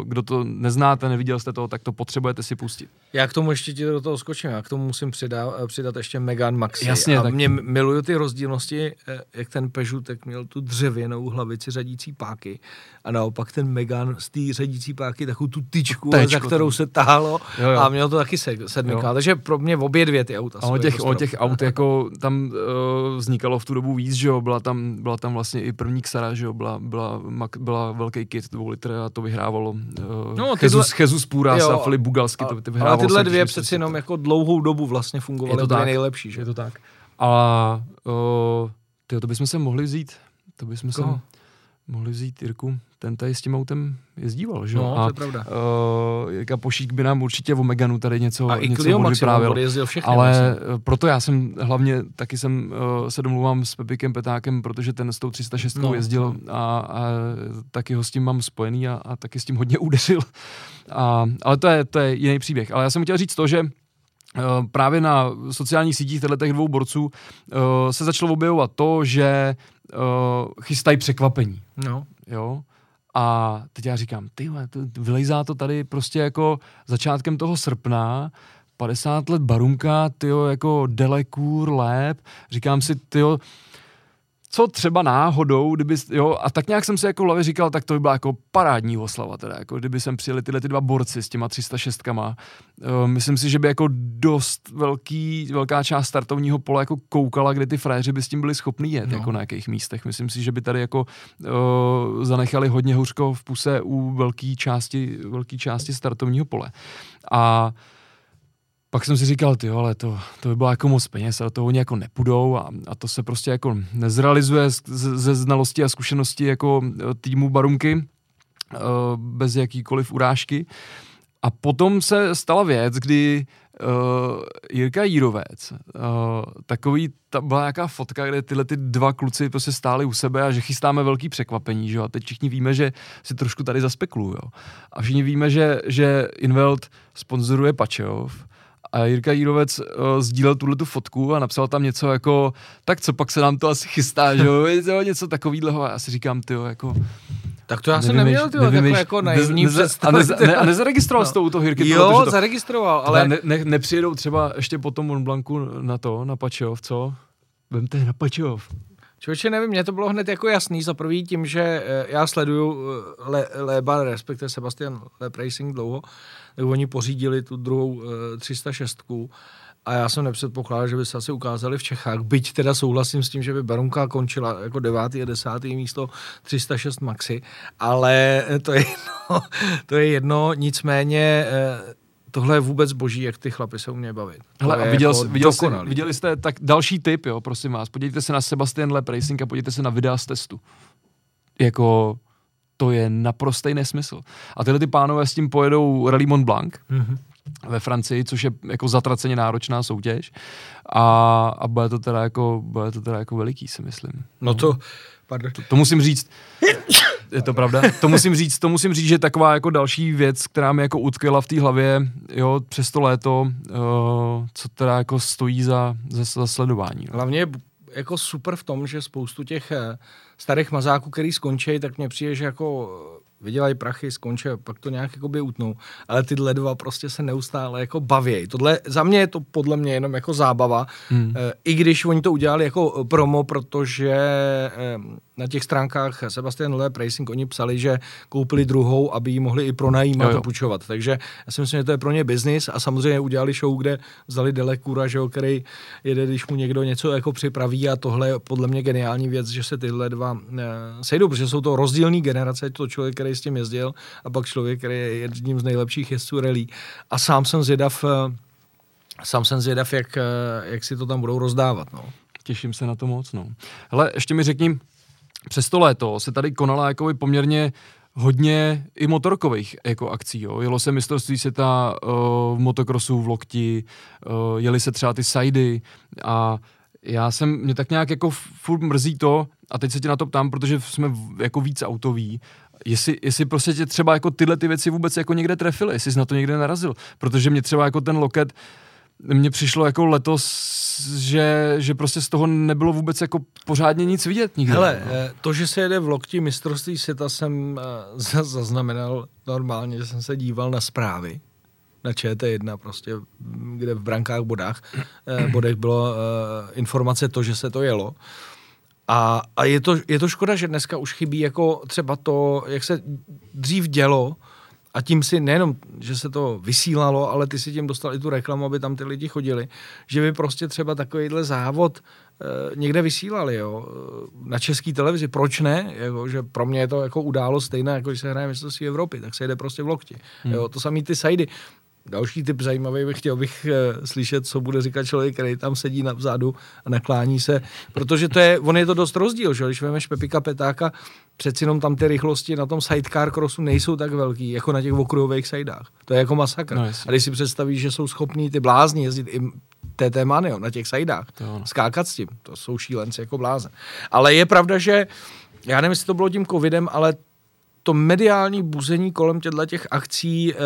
Kdo to neznáte, neviděl jste to, tak to potřebujete si pustit. Já k tomu ještě ti do toho skočím, já k tomu musím přidat Eh, přidat ještě Megan Maxi. Jasně, a tak... mě miluju ty rozdílnosti, eh, jak ten Peugeot tak měl tu dřevěnou hlavici řadící páky a naopak ten Megan z té řadící páky takovou tu tyčku, Téčko, za kterou se táhlo jo, jo. a měl to taky sedmika. Takže pro mě obě dvě ty auta. A o těch, o těch aut jako tam uh, vznikalo v tu dobu víc, že jo, byla tam, byla tam vlastně i první Xara, že jo, byla, byla, byla velký kit dvou litr a to vyhrávalo uh, no, tyhle, Jesus, Jesus Puras a Filip Bugalsky, to, to vyhrávalo. Ale tyhle dvě přeci jenom jako dlouhou dobu vlastně fungovaly, je to tak, nejlepší, že? Je to tak. A uh, tyjo, to bychom se mohli vzít, to bychom se... mohli vzít Jirku, ten tady s tím autem jezdíval, že? No, a, to je pravda. Uh, Jirka Pošík by nám určitě o Meganu tady něco, a něco i vyprávěl. jezdil všechny ale vlastně. proto já jsem hlavně, taky jsem uh, se domluvám s Pepikem Petákem, protože ten s tou 306 no, jezdil a, a, taky ho s tím mám spojený a, a taky s tím hodně udeřil. A, ale to je, to je jiný příběh. Ale já jsem chtěl říct to, že právě na sociálních sítích těchto těch dvou borců uh, se začalo objevovat to, že uh, chystají překvapení. No. Jo? A teď já říkám, ty to, vylejzá to tady prostě jako začátkem toho srpna, 50 let Barunka, tyjo, jako Delecour, Lép, říkám si, tyjo, co třeba náhodou, kdyby, jo, a tak nějak jsem si jako v hlavě říkal, tak to by byla jako parádní oslava, teda, jako kdyby sem přijeli tyhle ty dva borci s těma 306 kama. Uh, myslím si, že by jako dost velký, velká část startovního pole jako koukala, kde ty frajeři by s tím byli schopni jet, no. jako na jakých místech. Myslím si, že by tady jako uh, zanechali hodně hůřko v puse u velké části, velký části startovního pole. A uh, pak jsem si říkal, ty ale to, to by bylo jako moc peněz, ale to oni jako nepůjdou a, a to se prostě jako nezrealizuje ze znalosti a zkušenosti jako e, týmu Barunky e, bez jakýkoliv urážky. A potom se stala věc, kdy uh, Jirka Jírovec, uh, takový, ta byla nějaká fotka, kde tyhle ty dva kluci prostě stáli u sebe a že chystáme velký překvapení, že jo? A teď všichni víme, že si trošku tady zaspeklují, jo? A všichni víme, že, že Invelt sponzoruje Pačeov, a Jirka Jírovec uh, sdílel tuhle tu fotku a napsal tam něco jako, tak co pak se nám to asi chystá, že jo, něco takového. A já si říkám, ty jako, tak to já jsem neměl, ty takhle jako naivní neze, a, neze, ne, a nezaregistroval no. to u toho Jirky? Jo, to, zaregistroval, ale... Ne, ne, nepřijedou třeba ještě po tom Montblancu na to, na Pačov, co? Vemte na Pačov. Člověče, nevím, mně to bylo hned jako jasný, za prvý tím, že eh, já sleduju eh, Le, respektive Sebastian Leb Racing dlouho, tak oni pořídili tu druhou 306 eh, a já jsem nepředpokládal, že by se asi ukázali v Čechách, byť teda souhlasím s tím, že by Barunka končila jako devátý a desátý místo 306 Maxi, ale to je jedno, to je jedno. Nicméně tohle je vůbec boží, jak ty chlapy se umějí bavit. Hele, a viděl, jako viděl jsi, viděli jste, tak další tip, jo, prosím vás, podívejte se na Sebastian Lep Racing a podívejte se na videa z testu. Jako, to je naprostý nesmysl. A tyhle ty pánové s tím pojedou Rally Mont Blanc, mm-hmm ve Francii, což je jako zatraceně náročná soutěž a, a bude to teda jako, bude to teda jako veliký, si myslím. No to, pardon. To, to musím říct, je to pravda. To musím říct, to musím říct, že taková jako další věc, která mi jako utkvěla v té hlavě, jo, přes to léto, uh, co teda jako stojí za, za, za sledování. No. Hlavně je jako super v tom, že spoustu těch eh, starých mazáků, který skončí, tak mně přijde, že jako vydělají prachy, skončí, pak to nějak jako by utnou. Ale tyhle dva prostě se neustále jako baví. Tohle, za mě je to podle mě jenom jako zábava, hmm. e, i když oni to udělali jako promo, protože e, na těch stránkách Sebastian Leb Racing oni psali, že koupili druhou, aby ji mohli i pronajímat a půjčovat. Takže já si myslím, že to je pro ně biznis a samozřejmě udělali show, kde vzali Delekura, že jo, který jede, když mu někdo něco jako připraví a tohle je podle mě geniální věc, že se tyhle dva e, sejdou, protože jsou to rozdílné generace, to člověk, který s tím jezdil a pak člověk, který je jedním z nejlepších jezdců rally. A sám jsem zvědav, eh, sám jsem zvědav, jak, eh, jak si to tam budou rozdávat. No. Těším se na to moc. No. Hele, ještě mi řekni, přes to léto se tady konala jako poměrně hodně i motorkových jako akcí. Jo. Jelo se mistrovství světa uh, v motokrosu v Lokti, uh, jeli se třeba ty sajdy a já jsem, mě tak nějak jako furt mrzí to, a teď se tě na to ptám, protože jsme jako víc autoví, jestli, jestli prostě tě třeba jako tyhle ty věci vůbec jako někde trefily, jestli jsi na to někde narazil, protože mě třeba jako ten loket mně přišlo jako letos, že, že prostě z toho nebylo vůbec jako pořádně nic vidět nikde. Hele, no. Eh, to, že se jede v lokti mistrovství světa, jsem eh, zaznamenal normálně, že jsem se díval na zprávy na ČT1 prostě, kde v brankách bodách, eh, bodech bylo informace to, že se to jelo. A, a je, to, je to škoda, že dneska už chybí jako třeba to, jak se dřív dělo, a tím si nejenom, že se to vysílalo, ale ty si tím dostal i tu reklamu, aby tam ty lidi chodili, že by prostě třeba takovýhle závod e, někde vysílali, jo, na české televizi. Proč ne? Jako, že pro mě je to jako událost stejná, jako když se hraje mistrovství Evropy, tak se jde prostě v lokti. Hmm. Jo, to samý ty sajdy další typ zajímavý bych chtěl bych uh, slyšet, co bude říkat člověk, který tam sedí na vzadu a naklání se, protože to je, on je to dost rozdíl, že když vezmeš Pepika Petáka, přeci jenom tam ty rychlosti na tom sidecar crossu nejsou tak velký, jako na těch okruhových sidách. To je jako masakr. No, a když si představíš, že jsou schopní ty blázni jezdit i TT Manio na těch sajdách, skákat s tím, to jsou šílenci jako blázen. Ale je pravda, že já nevím, jestli to bylo tím covidem, ale to mediální buzení kolem těchto těch akcí e,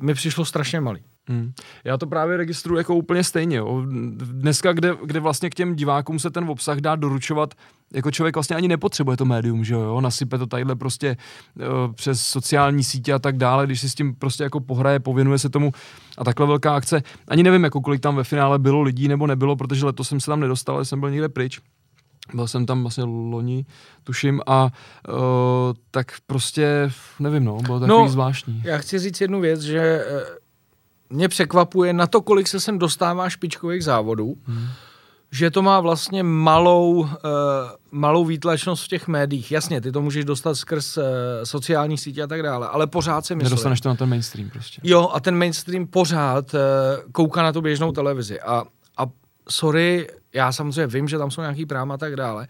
mi přišlo strašně malý. Hmm. Já to právě registruju jako úplně stejně. Jo. Dneska, kde, kde vlastně k těm divákům se ten obsah dá doručovat, jako člověk vlastně ani nepotřebuje to médium, že jo, nasype to tadyhle prostě uh, přes sociální sítě a tak dále, když si s tím prostě jako pohraje, pověnuje se tomu a takhle velká akce. Ani nevím, jako kolik tam ve finále bylo lidí nebo nebylo, protože letos jsem se tam nedostal, jsem byl někde pryč. Byl jsem tam vlastně loni, tuším, a uh, tak prostě, nevím, no, bylo takový no, zvláštní. Já chci říct jednu věc, že uh, mě překvapuje na to, kolik se sem dostává špičkových závodů, hmm. že to má vlastně malou, uh, malou výtlačnost v těch médiích. Jasně, ty to můžeš dostat skrz uh, sociální sítě a tak dále, ale pořád si myslím. Nedostaneš to na ten mainstream prostě. Jo, a ten mainstream pořád uh, kouká na tu běžnou televizi. A, a sorry, já samozřejmě vím, že tam jsou nějaký práma a tak dále,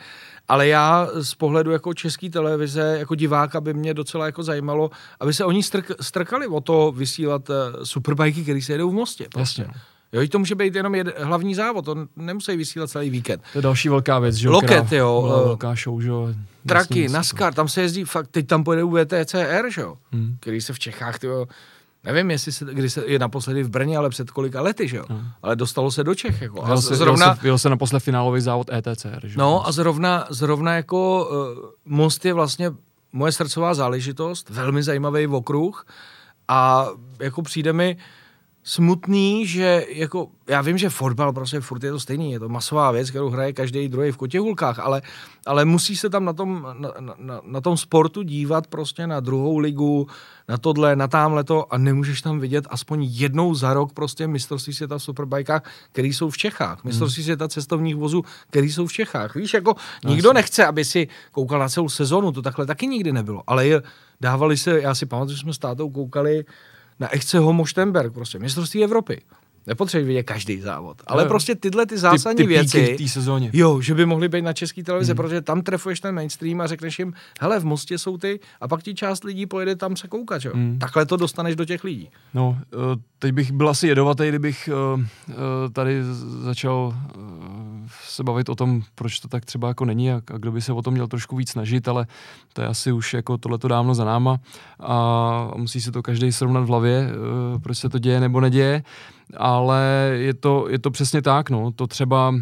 ale já z pohledu jako české televize, jako diváka by mě docela jako zajímalo, aby se oni strk, strkali o to vysílat uh, superbajky, které se jedou v Mostě. Prostě. Jasně. Jo, to může být jenom jed, hlavní závod, to nemusí vysílat celý víkend. To je další velká věc, že Loket, jo. Byla velká show, že jo. Traky, NASCAR, tam se jezdí fakt, teď tam pojede VTCR, že jo, hmm. který se v Čechách, tyjo, Nevím, jestli se, kdy se je naposledy v Brně, ale před kolika lety, že jo? Hmm. Ale dostalo se do Čech. Jako. A se, zrovna, jel se, se naposled finálový závod ETCR. Že? No a zrovna, zrovna jako uh, Most je vlastně moje srdcová záležitost, velmi zajímavý okruh a jako přijde mi, uh, smutný, že jako, já vím, že fotbal prostě furt je to stejný, je to masová věc, kterou hraje každý druhý v kotěhulkách, ale, ale musí se tam na tom, na, na, na tom sportu dívat prostě na druhou ligu, na tohle, na tamhle to a nemůžeš tam vidět aspoň jednou za rok prostě mistrovství světa v superbajkách, který jsou v Čechách, hmm. mistrovství světa cestovních vozů, který jsou v Čechách. Víš, jako no, nikdo jasný. nechce, aby si koukal na celou sezonu, to takhle taky nikdy nebylo, ale je, dávali se, já si pamatuju, že jsme s tátou koukali na Echce Homo Štenberg, prostě mistrovství Evropy. Nepotřebuje vidět každý závod. Ale no, prostě tyhle ty zásadní ty, ty věci. v sezóně. Jo, že by mohly být na české televizi, hmm. protože tam trefuješ ten mainstream a řekneš jim, hele, v Mostě jsou ty, a pak ti část lidí pojede tam se koukat, jo. Hmm. Takhle to dostaneš do těch lidí. No, eh, teď bych byl asi jedovatý, kdybych eh, eh, tady začal se bavit o tom, proč to tak třeba jako není a, a kdo by se o tom měl trošku víc snažit, ale to je asi už jako tohleto dávno za náma a musí se to každý srovnat v hlavě, proč se to děje nebo neděje ale je to, je to přesně tak, no, to třeba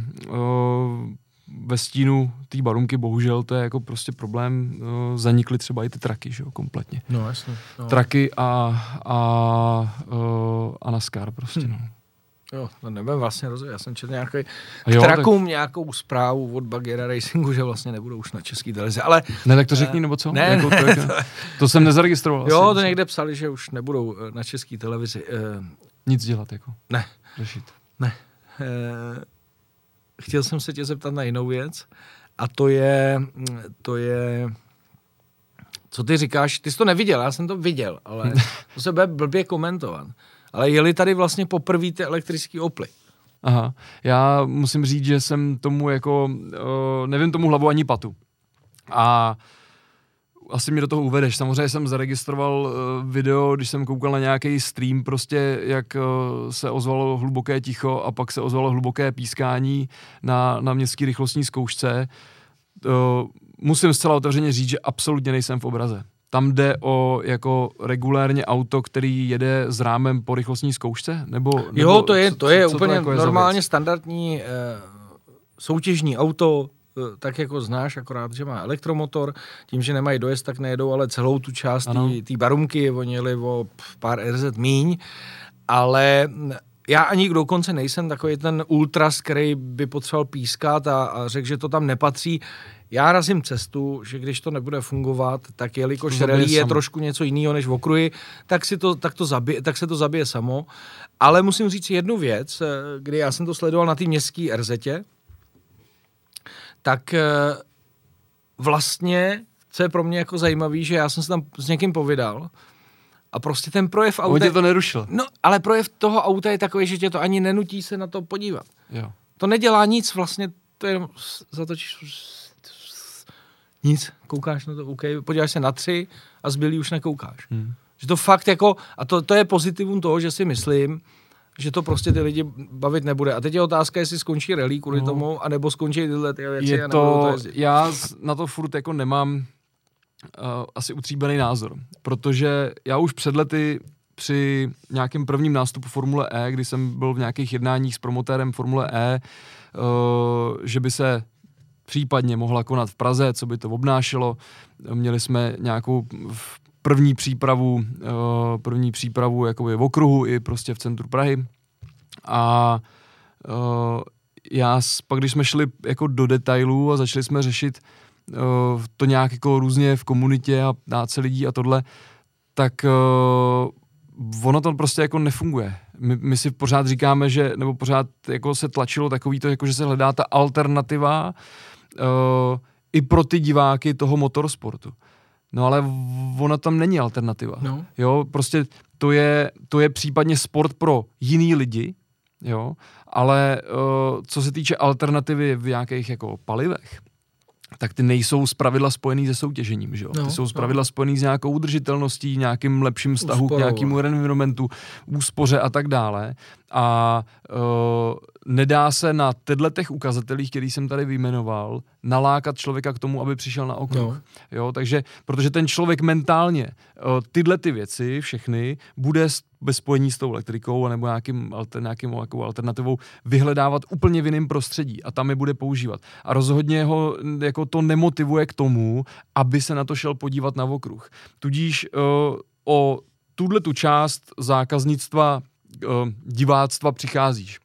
ve stínu té barunky, bohužel, to je jako prostě problém, uh, zanikly třeba i ty traky, že jo, kompletně. No, jasně. No. Traky a, a, uh, a NASCAR prostě, hmm. no. Jo, to nebudem vlastně rozvědět. Já jsem četl nějaký, k trakům tak... nějakou zprávu od Bagera Racingu, že vlastně nebudou už na český televizi, ale... Ne, tak to řekni, nebo co? Ne, jako to, jako, to jsem nezaregistroval. Jo, asi, to někde psali, že už nebudou na český televizi. Nic dělat, jako. Ne. Řešit. Ne. E, chtěl jsem se tě zeptat na jinou věc a to je, to je, co ty říkáš, ty jsi to neviděl, já jsem to viděl, ale to se bude blbě komentovat. Ale jeli tady vlastně poprvé ty elektrické oply. Aha, já musím říct, že jsem tomu jako, uh, nevím tomu hlavu ani patu. A uh, asi mě do toho uvedeš. Samozřejmě jsem zaregistroval uh, video, když jsem koukal na nějaký stream, prostě jak uh, se ozvalo hluboké ticho a pak se ozvalo hluboké pískání na, na městské rychlostní zkoušce. Uh, musím zcela otevřeně říct, že absolutně nejsem v obraze. Tam jde o jako regulérně auto, který jede s rámem po rychlostní zkoušce? Nebo, nebo jo, to je, to je co, úplně co to jako normálně standardní uh, soutěžní auto, Eh, tak jako znáš, akorát, že má elektromotor, tím, že nemají dojezd, tak nejedou, ale celou tu část té barumky, oni jeli o pár RZ míň, ale já ani dokonce nejsem takový ten ultras, který by potřeboval pískat a, a řekl, že to tam nepatří. Já razím cestu, že když to nebude fungovat, tak jelikož rally je trošku něco jiného než v okruji, tak, si to, tak, to zabije, tak se to zabije samo. Ale musím říct jednu věc, eh, kdy já jsem to sledoval na té městské RZě, tak eh, vlastně, co je pro mě jako zajímavé, že já jsem se tam s někým povídal A prostě ten projev auta... On tě to nerušil. No, ale projev toho auta je takový, že tě to ani nenutí se na to podívat. Jo. To nedělá nic vlastně, to je jenom zatočíš nic, koukáš na to, OK, podíváš se na tři a zbylý už nekoukáš. Hmm. Že to fakt jako, a to, to je pozitivum toho, že si myslím, že to prostě ty lidi bavit nebude. A teď je otázka, jestli skončí rally kvůli no. tomu, anebo skončí tyhle ty věci. Je to, to já na to furt jako nemám uh, asi utříbený názor, protože já už před lety při nějakém prvním nástupu Formule E, kdy jsem byl v nějakých jednáních s promotérem Formule E, uh, že by se případně mohla konat v Praze, co by to obnášelo. Měli jsme nějakou první přípravu, eh, první přípravu jakoby v okruhu i prostě v centru Prahy. A eh, já pak, když jsme šli jako do detailů a začali jsme řešit eh, to nějak jako různě v komunitě a dát se lidí a tohle, tak ono to prostě jako nefunguje. My, my si pořád říkáme, že, nebo pořád jako se tlačilo takový to, jako že se hledá ta alternativa uh, i pro ty diváky toho motorsportu. No ale ona tam není alternativa. No. Jo, prostě to je, to je případně sport pro jiný lidi, jo, ale uh, co se týče alternativy v nějakých jako palivech, tak ty nejsou zpravidla spojený se soutěžením, že jo? No, ty jsou zpravidla no. spojený s nějakou udržitelností, nějakým lepším vztahu Úsporou. k nějakému environmentu, úspoře a tak dále. A uh, nedá se na těchto těch ukazatelích, který jsem tady vyjmenoval, nalákat člověka k tomu, aby přišel na okruh. No. Jo, takže, protože ten člověk mentálně uh, tyhle ty věci všechny bude bez spojení s tou elektrikou nebo nějakým, alter, nějakým nějakou alternativou vyhledávat úplně v jiném prostředí a tam je bude používat. A rozhodně ho jako to nemotivuje k tomu, aby se na to šel podívat na okruh. Tudíž uh, o tuhle tu část zákaznictva uh, diváctva přicházíš.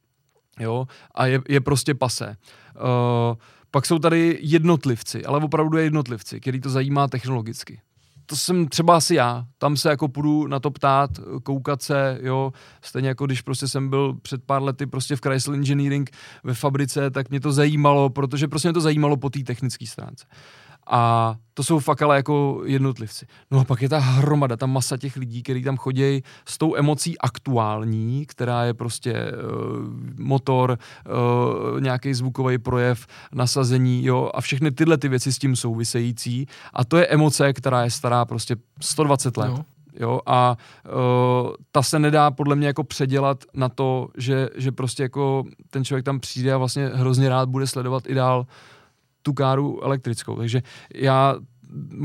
Jo? A je, je prostě pase. Uh, pak jsou tady jednotlivci, ale opravdu je jednotlivci, který to zajímá technologicky to jsem třeba asi já. Tam se jako půjdu na to ptát, koukat se, jo. Stejně jako když prostě jsem byl před pár lety prostě v Chrysler Engineering ve fabrice, tak mě to zajímalo, protože prostě mě to zajímalo po té technické stránce. A to jsou fakt ale jako jednotlivci. No a pak je ta hromada, ta masa těch lidí, kteří tam chodí s tou emocí aktuální, která je prostě uh, motor, uh, nějaký zvukový projev, nasazení, jo, a všechny tyhle ty věci s tím související. A to je emoce, která je stará prostě 120 let. No. Jo, a uh, ta se nedá podle mě jako předělat na to, že, že prostě jako ten člověk tam přijde a vlastně hrozně rád bude sledovat i dál uh, tu káru elektrickou. Takže já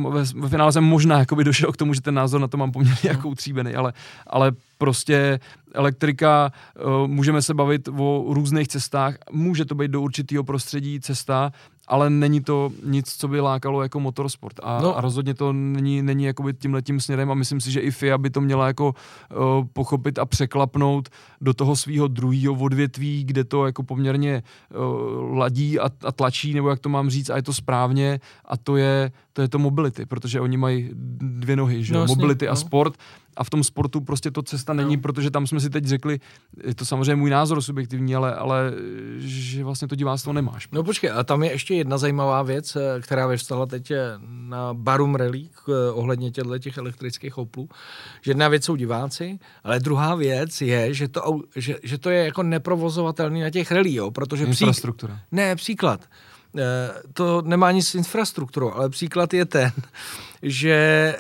ve, ve finále jsem možná jakoby došel k tomu, že ten názor na to mám poměrně no. jako utříbený, ale, ale prostě elektrika, uh, můžeme se bavit o různých cestách, může to být do určitého prostředí cesta, ale není to nic, co by lákalo jako motorsport. A, no. a rozhodně to není, není jakoby tím letím směrem a myslím si, že i FIA by to měla jako uh, pochopit a překlapnout do toho svého druhého odvětví, kde to jako poměrně uh, ladí a, a tlačí, nebo jak to mám říct, a je to správně a to je to, je to mobility, protože oni mají dvě nohy, že? No, mobility no. a sport a v tom sportu prostě to cesta není, no. protože tam jsme si teď řekli, je to samozřejmě můj názor subjektivní, ale, ale že vlastně to diváctvo nemáš. No počkej, a tam je ještě jedna zajímavá věc, eh, která vyvstala teď eh, na Barum Rally eh, ohledně těchto těch elektrických Oplů. Že jedna věc jsou diváci, ale druhá věc je, že to, že, že to je jako neprovozovatelný na těch rally, jo, protože Infrastruktura. Přík... Ne, příklad. To nemá nic s infrastrukturou, ale příklad je ten, že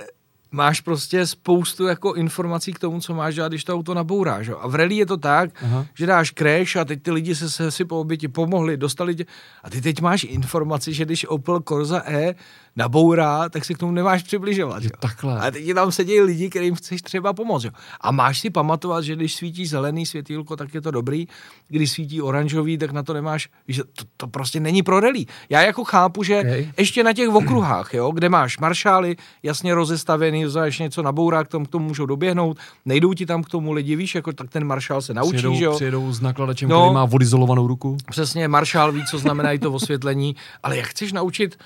máš prostě spoustu jako informací k tomu, co máš dělat, když to auto nabouráš. A v rally je to tak, Aha. že dáš crash a teď ty lidi se, se si po oběti pomohli, dostali tě. A ty teď máš informaci, že když Opel Corsa E nabourá, tak si k tomu nemáš přibližovat. Jo. Takhle. A teď tam sedí lidi, kterým chceš třeba pomoct. Jo. A máš si pamatovat, že když svítí zelený světýlko, tak je to dobrý. Když svítí oranžový, tak na to nemáš. Víš, to, to prostě není pro rally. Já jako chápu, že okay. ještě na těch okruhách, jo, kde máš maršály jasně rozestavený, záš něco nabourá, k tomu, k tomu můžou doběhnout, nejdou ti tam k tomu lidi, víš, jako tak ten maršál se naučí, přijedou, že jo. Přijedou s nakladačem, no, který má vodizolovanou ruku. Přesně, maršál ví, co znamená i to osvětlení, ale jak chceš naučit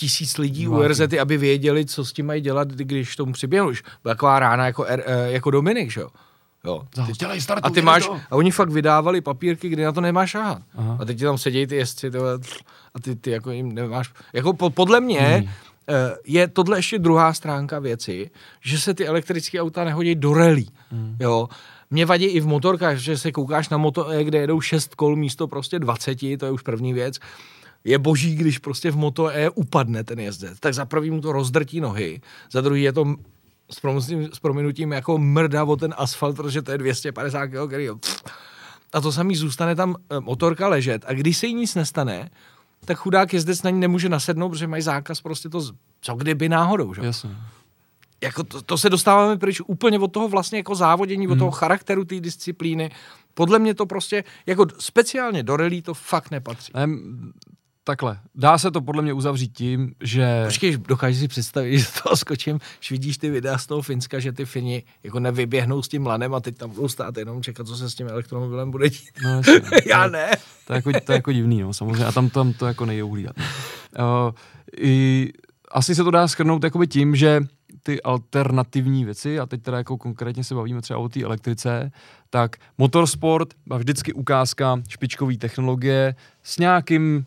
tisíc lidí u RZ, aby věděli, co s tím mají dělat, když tomu přiběhnou. Byla taková rána jako, R, eh, jako Dominik, že jo? Jo. Ty, dělej startu, a ty máš, to. a oni fakt vydávali papírky, kde na to nemáš šáhat. A teď ti tam sedějí ty jezdci, a ty, ty jako jim nemáš, jako po, podle mě, hmm je tohle ještě druhá stránka věci, že se ty elektrické auta nehodí do rally. Hmm. Jo. Mě vadí i v motorkách, že se koukáš na moto, kde jedou 6 kol místo prostě 20, to je už první věc je boží, když prostě v Moto E upadne ten jezdec. Tak za prvý mu to rozdrtí nohy, za druhý je to s, prominutím, s prominutím jako mrda o ten asfalt, protože to je 250 kg, který a to samý zůstane tam eh, motorka ležet a když se jí nic nestane, tak chudák jezdec na ní nemůže nasednout, protože mají zákaz prostě to, co kdyby náhodou, že? Jasně. Jako to, to, se dostáváme pryč úplně od toho vlastně jako závodění, hmm. od toho charakteru té disciplíny. Podle mě to prostě, jako speciálně do rally to fakt nepatří. Ne, takhle, dá se to podle mě uzavřít tím, že... Počkej, dokážeš si představit, že z toho skočím, že vidíš ty videa z toho Finska, že ty Fini jako nevyběhnou s tím lanem a teď tam budou stát jenom čekat, co se s tím elektromobilem bude dít. No, jasně, Já to, ne. To je, jako, to je jako divný, no, samozřejmě. A tam, tam to jako nejde uhlídat. Uh, i, asi se to dá schrnout jakoby tím, že ty alternativní věci, a teď teda jako konkrétně se bavíme třeba o té elektrice, tak motorsport má vždycky ukázka špičkové technologie s nějakým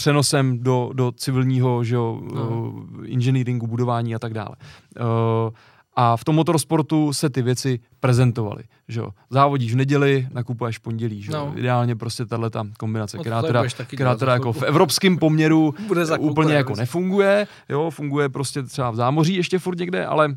přenosem do, do civilního že jo, no. inženýringu, budování a tak dále. Uh, a v tom motorsportu se ty věci prezentovaly. Že jo. Závodíš v neděli, nakupuješ v pondělí. Že no. Ideálně prostě tahle ta kombinace, no, která teda, která teda jako v evropském poměru úplně jako nefunguje. Jo, funguje prostě třeba v zámoří ještě furt někde, ale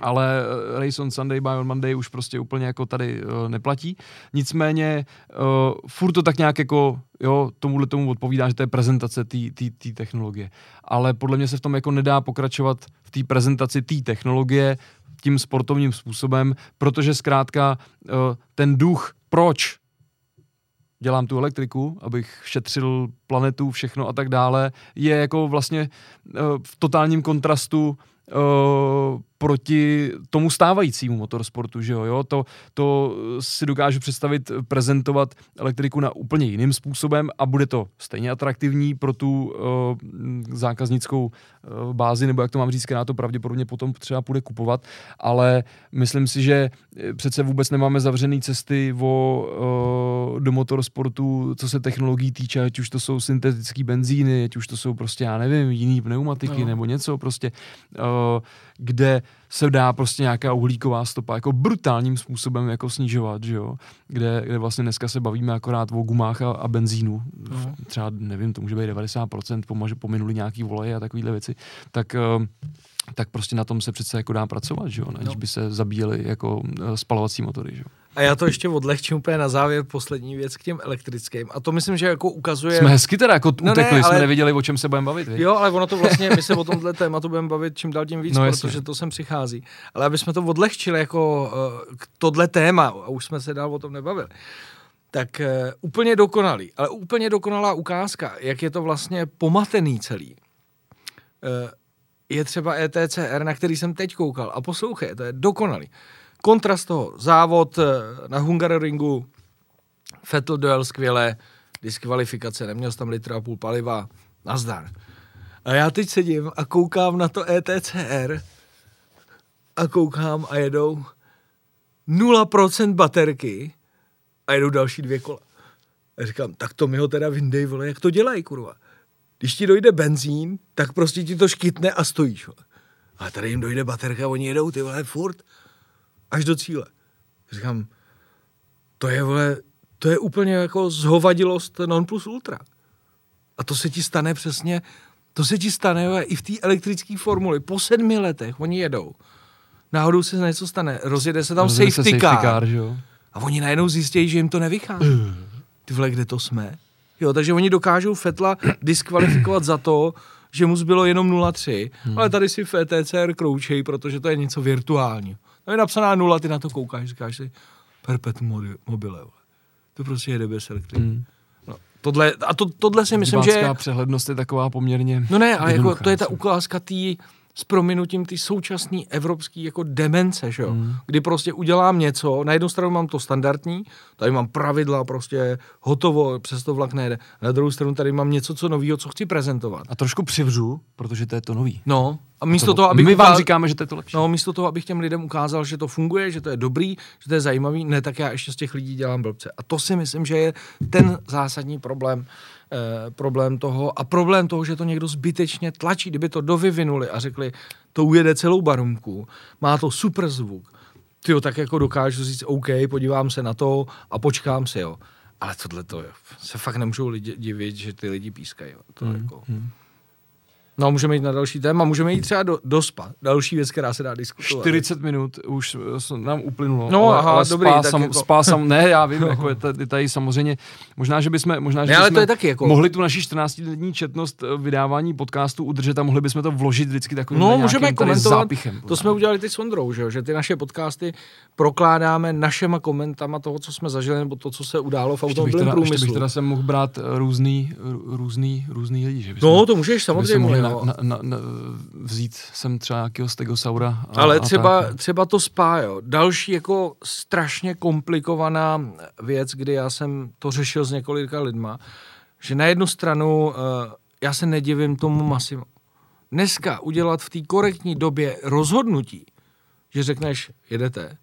ale eh, Race on Sunday by on Monday už prostě úplně jako tady uh, neplatí. Nicméně uh, furt to tak nějak jako, jo, tomuhle tomu odpovídá, že to je prezentace té technologie. Ale podle mě se v tom jako nedá pokračovat v té prezentaci té technologie tím sportovním způsobem, protože zkrátka uh, ten duch, proč dělám tu elektriku, abych šetřil planetu, všechno a tak dále, je jako vlastně uh, v totálním kontrastu uh, proti tomu stávajícímu motorsportu, že jo, jo? To, to si dokážu představit prezentovat elektriku na úplně jiným způsobem a bude to stejně atraktivní pro tu uh, zákaznickou uh, bázi, nebo jak to mám říct, která to pravděpodobně potom třeba půjde kupovat, ale myslím si, že přece vůbec nemáme zavřený cesty o, uh, do motorsportu, co se technologií týče, ať už to jsou syntetické benzíny, ať už to jsou prostě, já nevím, jiný pneumatiky no. nebo něco prostě, uh, kde se dá prostě nějaká uhlíková stopa jako brutálním způsobem jako snižovat, že jo? Kde, kde vlastně dneska se bavíme akorát o gumách a, a benzínu. No. Třeba, nevím, to může být 90%, pomože pominuli nějaký voleje a takovéhle věci. Tak uh, tak prostě na tom se přece jako dá pracovat, že jo, než no. by se zabíjeli jako eh, spalovací motory, že jo. A já to ještě odlehčím úplně na závěr poslední věc k těm elektrickým. A to myslím, že jako ukazuje... Jsme hezky teda jako no utekli, ne, ale... jsme nevěděli, o čem se budeme bavit. Víc? Jo, ale ono to vlastně, my se o tomhle tématu budeme bavit čím dál tím víc, no, protože to sem přichází. Ale aby jsme to odlehčili jako uh, tohle téma, a už jsme se dál o tom nebavili, tak uh, úplně dokonalý, ale úplně dokonalá ukázka, jak je to vlastně pomatený celý. Uh, je třeba ETCR, na který jsem teď koukal. A poslouchej, to je dokonalý. Kontrast toho, závod eh, na Hungaroringu, Vettel dojel skvěle, diskvalifikace, neměl tam litra a půl paliva, nazdar. A já teď sedím a koukám na to ETCR a koukám a jedou 0% baterky a jedou další dvě kola. A říkám, tak to mi ho teda vyndej, vole, jak to dělají, kurva. Když ti dojde benzín, tak prostě ti to škytne a stojíš. Ale tady jim dojde baterka, oni jedou ty vole furt až do cíle. Říkám, to je vole, to je úplně jako zhovadilost non plus ultra. A to se ti stane přesně, to se ti stane vole, i v té elektrické formuli. Po sedmi letech oni jedou. Náhodou se něco stane, rozjede se tam rozjede safety, se car, safety car. Jo? A oni najednou zjistí, že jim to nevychází. Ty vole, kde to jsme? Jo, takže oni dokážou Fetla diskvalifikovat za to, že mu zbylo jenom 0,3, hmm. ale tady si v ETCR kroučej, protože to je něco virtuální. Tam je napsaná nula, ty na to koukáš, říkáš si, perpetuum mobile. To prostě jede bez elektřiny. Hmm. No, tohle, a to, tohle si myslím, že... přehlednost je taková poměrně No ne, ale jako, to je ta ukázka té s prominutím ty současné evropské jako demence, že jo? Mm. kdy prostě udělám něco, na jednu stranu mám to standardní, tady mám pravidla prostě hotovo, přes to vlak nejde, na druhou stranu tady mám něco, co nového, co chci prezentovat. A trošku přivřu, protože to je to nový. No, A místo toho, abych My vám říkáme, že to je to lepší. No, místo toho, abych těm lidem ukázal, že to funguje, že to je dobrý, že to je zajímavý, ne, tak já ještě z těch lidí dělám blbce. A to si myslím, že je ten zásadní problém, eh, problém toho a problém toho, že to někdo zbytečně tlačí. Kdyby to dovyvinuli a řekli, to ujede celou barumku, má to super zvuk, ty tak jako dokážu říct, OK, podívám se na to a počkám si, jo. Ale tohle to se fakt nemůžou lidi divit, že ty lidi pískají. Jo. To hmm. jako... Hmm. No, můžeme jít na další téma, můžeme jít třeba do, do spa. Další věc, která se dá diskutovat. 40 minut už nám uplynulo. No, ale, aha, ale dobrý, spa, sam, jako... spa sam, ne, já vím, jako je tady, tady samozřejmě, možná, že bychom, možná, že ne, ale to je taky jako... mohli tu naši 14-denní četnost eh, vydávání podcastu udržet a mohli bychom to vložit vždycky takovým No, můžeme komentovat, zápichem, to jsme udělali teď s Ondrou, že, že ty naše podcasty prokládáme našema komentama toho, co jsme zažili, nebo to, co se událo v automobilovém průmyslu. Ještě bych teda sem mohl brát různý, různý, různý lidi. Že no, to můžeš samozřejmě. No. Na, na, na, vzít sem třeba nějakého stegosaura. A, Ale třeba, a třeba to spá, jo. Další jako strašně komplikovaná věc, kdy já jsem to řešil s několika lidma, že na jednu stranu uh, já se nedivím tomu masivu. Dneska udělat v té korektní době rozhodnutí, že řekneš, jedete,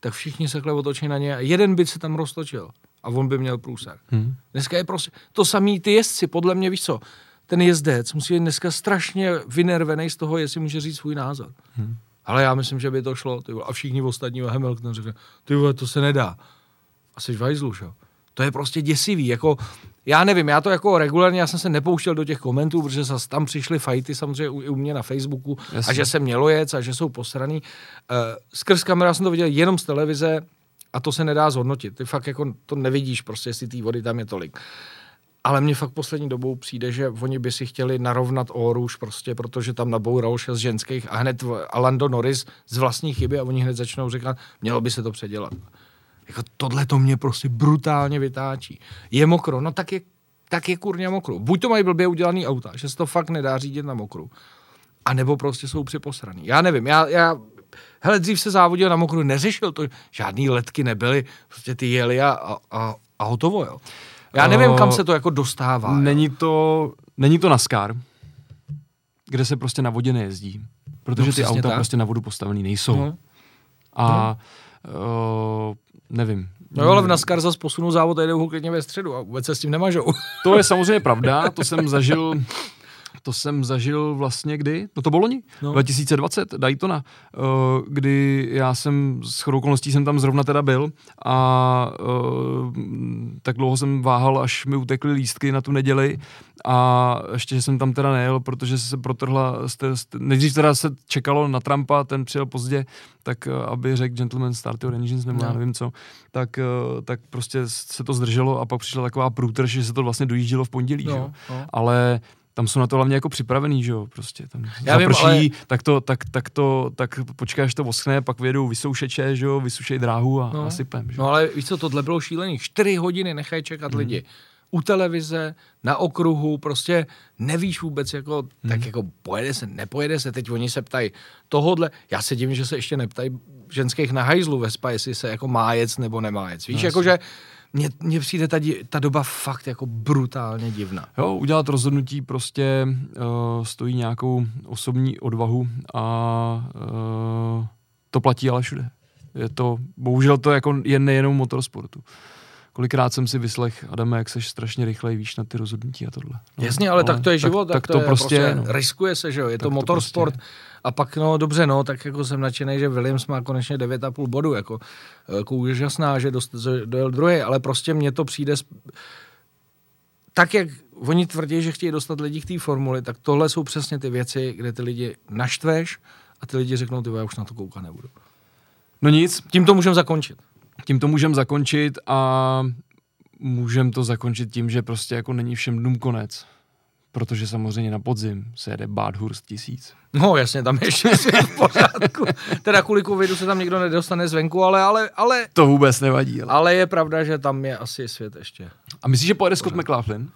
tak všichni se otočí na ně a jeden by se tam roztočil a on by měl průser. Hmm. Dneska je prostě to samý ty jezdci, podle mě víš co, ten jezdec musí být dneska strašně vynervený z toho, jestli může říct svůj názor. Hmm. Ale já myslím, že by to šlo. Ty a všichni ostatní a Hamilton řekne, ty vole, to se nedá. A jsi vajzlu, že? To je prostě děsivý. Jako, já nevím, já to jako regulárně, já jsem se nepouštěl do těch komentů, protože zase tam přišly fajty samozřejmě u, u mě na Facebooku Jasně. a že se mělo jet a že jsou posraný. Uh, skrz kameru jsem to viděl jenom z televize a to se nedá zhodnotit. Ty fakt jako to nevidíš prostě, jestli té vody tam je tolik. Uh, ale mně fakt poslední dobou přijde, že oni by si chtěli narovnat Oruš prostě, protože tam naboural šest ženských a hned Alando Norris z vlastní chyby a oni hned začnou říkat, mělo by se to předělat. Jako tohle to mě prostě brutálně vytáčí. Je mokro, no tak je, tak je kurně mokro. Buď to mají blbě udělaný auta, že se to fakt nedá řídit na mokru, a nebo prostě jsou připosraný. Já nevím, já, já hele, dřív se závodil na mokru, neřešil to, žádný letky nebyly, prostě ty jeli a, a, a hotovo, jo. Já nevím, kam se to jako dostává. Není to, není to NASCAR, kde se prostě na vodě nejezdí. Protože no, ty auta tak. prostě na vodu postavený nejsou. No. A no. Uh, nevím. No jo, ale v NASCAR zase posunou závod a jdou klidně ve středu a vůbec se s tím nemažou. To je samozřejmě pravda, to jsem zažil to jsem zažil vlastně kdy? No to bylo loni, no. 2020, Daytona, uh, kdy já jsem s chodou okolností jsem tam zrovna teda byl a uh, tak dlouho jsem váhal, až mi utekly lístky na tu neděli a ještě, že jsem tam teda nejel, protože se protrhla, nejdřív teda se čekalo na Trumpa, ten přijel pozdě, tak uh, aby řekl gentleman start your engines nebo no. já nevím co, tak, tak prostě se to zdrželo a pak přišla taková průtrž, že se to vlastně dojíždělo v pondělí, no, no. ale tam jsou na to hlavně jako připravený, že jo, prostě tam Já zaprší, vím, ale... tak to, tak, tak to, tak počkáš to voskne, pak vyjedou vysoušeče, že jo, vysušej dráhu a, no. a sypem, že? No ale víš co, tohle bylo šílený, čtyři hodiny nechají čekat hmm. lidi u televize, na okruhu, prostě nevíš vůbec, jako, hmm. tak jako pojede se, nepojede se, teď oni se ptají tohodle, já se divím, že se ještě neptají ženských na hajzlu ve spa, jestli se jako má jec nebo nemá jec. Víš, no, jako že mně, mně přijde ta, ta doba fakt jako brutálně divná. Jo, udělat rozhodnutí prostě uh, stojí nějakou osobní odvahu a uh, to platí ale všude. Je to, bohužel to jako je nejenom motorsportu kolikrát jsem si vyslech, Adame, jak seš strašně rychlej, víš, na ty rozhodnutí a tohle. No, Jasně, ale, ale tak to je život, tak, tak, tak to, to je prostě, prostě no. riskuje se, že jo, je to motorsport. To prostě a pak, no dobře, no, tak jako jsem nadšený, že Williams má konečně 9,5 bodu, jako, jako úžasná, že dost, dojel druhý, ale prostě mně to přijde sp... tak, jak oni tvrdí, že chtějí dostat lidi k té formuli, tak tohle jsou přesně ty věci, kde ty lidi naštveš a ty lidi řeknou, ty já už na to koukat nebudu. No nic. Tím to můžeme zakončit tím to můžeme zakončit a můžeme to zakončit tím, že prostě jako není všem dnům konec. Protože samozřejmě na podzim se jede Badhurst tisíc. No jasně, tam je ještě v pořádku. teda kvůli covidu se tam nikdo nedostane zvenku, ale, ale, ale... To vůbec nevadí. Ale. ale je pravda, že tam je asi svět ještě. A myslíš, že pojede Scott McLaughlin?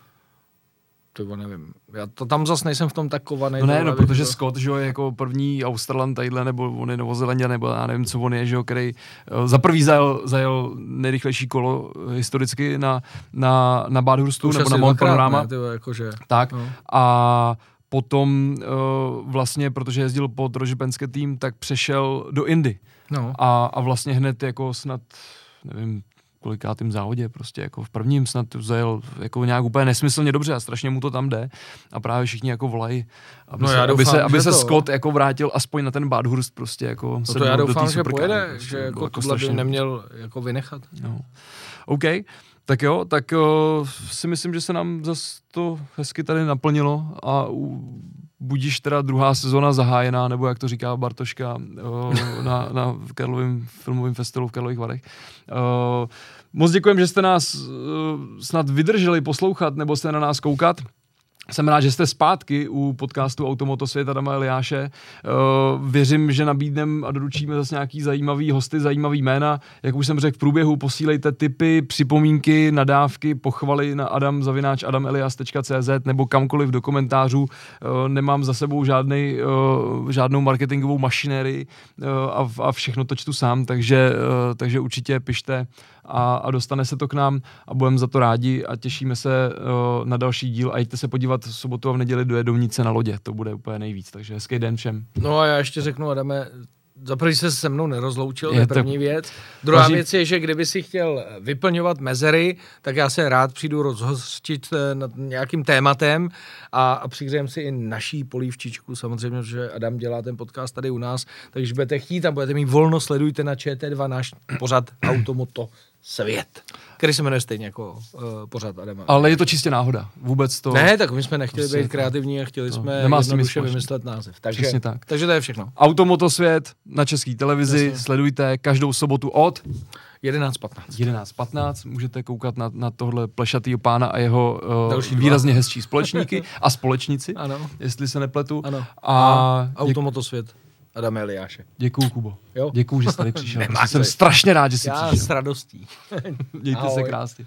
To nevím. Já to tam zase nejsem v tom tak kovaný. No ne, no, protože to... Scott, že je jako první Australan tadyhle, nebo on je Novozelandě, nebo já nevím, co on je, že jo, který uh, za prvý zajel, zajel nejrychlejší kolo historicky na, na, na Bathurstu, nebo na Mount Panorama. Ne, tyvo, jakože, tak. No. A potom uh, vlastně, protože jezdil pod Rožepenské tým, tak přešel do Indy. No. A, a vlastně hned jako snad, nevím, kolikátým závodě, prostě jako v prvním snad zajel jako nějak úplně nesmyslně dobře a strašně mu to tam jde a právě všichni jako volají, aby no se, doufám, aby se, aby se to... Scott jako vrátil aspoň na ten Badhurst prostě jako no to já doufám, že pojede, prostě, že jako, jako by neměl jako vynechat. No. OK, tak jo, tak o, si myslím, že se nám zase to hezky tady naplnilo a u, budíš teda druhá sezona zahájená, nebo jak to říká Bartoška o, na, na Karlovém filmovém festivalu v Karlových Varech. O, moc děkujeme, že jste nás o, snad vydrželi poslouchat, nebo jste na nás koukat. Jsem rád, že jste zpátky u podcastu Automotosvět Adama Eliáše. Uh, věřím, že nabídneme a doručíme zase nějaký zajímavý hosty, zajímavý jména. Jak už jsem řekl v průběhu, posílejte tipy, připomínky, nadávky, pochvaly na adamzavináč adamelias.cz nebo kamkoliv do komentářů. Uh, nemám za sebou žádnej, uh, žádnou marketingovou mašinérii a, a všechno to čtu sám, takže, takže určitě pište a, a dostane se to k nám a budeme za to rádi a těšíme se uh, na další díl a jděte se podívat v sobotu a v neděli do Jedovnice na lodě, to bude úplně nejvíc, takže hezký den všem. No a já ještě řeknu, Adame, za první se se mnou nerozloučil, je to je první věc. Druhá Važi... věc je, že kdyby si chtěl vyplňovat mezery, tak já se rád přijdu rozhostit eh, nad nějakým tématem a, a přihřejem si i naší polívčičku, samozřejmě, že Adam dělá ten podcast tady u nás, takže budete chtít a budete mít volno, sledujte na ČT2 náš pořad Automoto svět, který se jmenuje stejně jako uh, pořád Adama. Ale je to čistě náhoda, vůbec to... Ne, tak my jsme nechtěli prostě být kreativní a chtěli no, jsme nemá jednoduše vymyslet název. Takže, Přesně tak. takže to je všechno. Automotosvět na české televizi, Jasně. sledujte každou sobotu od... 11.15. 11.15, můžete koukat na, na tohle plešatýho pána a jeho uh, výrazně hezčí společníky a společníci, ano. jestli se nepletu. Ano. A, a Automotosvět. Adam Eliáše. Děkuju, Kubo. Jo? Děkuju, že jsi tady přišel. Jsem strašně rád, že jsi Já přišel. s radostí. Mějte Ahoj. se krásně.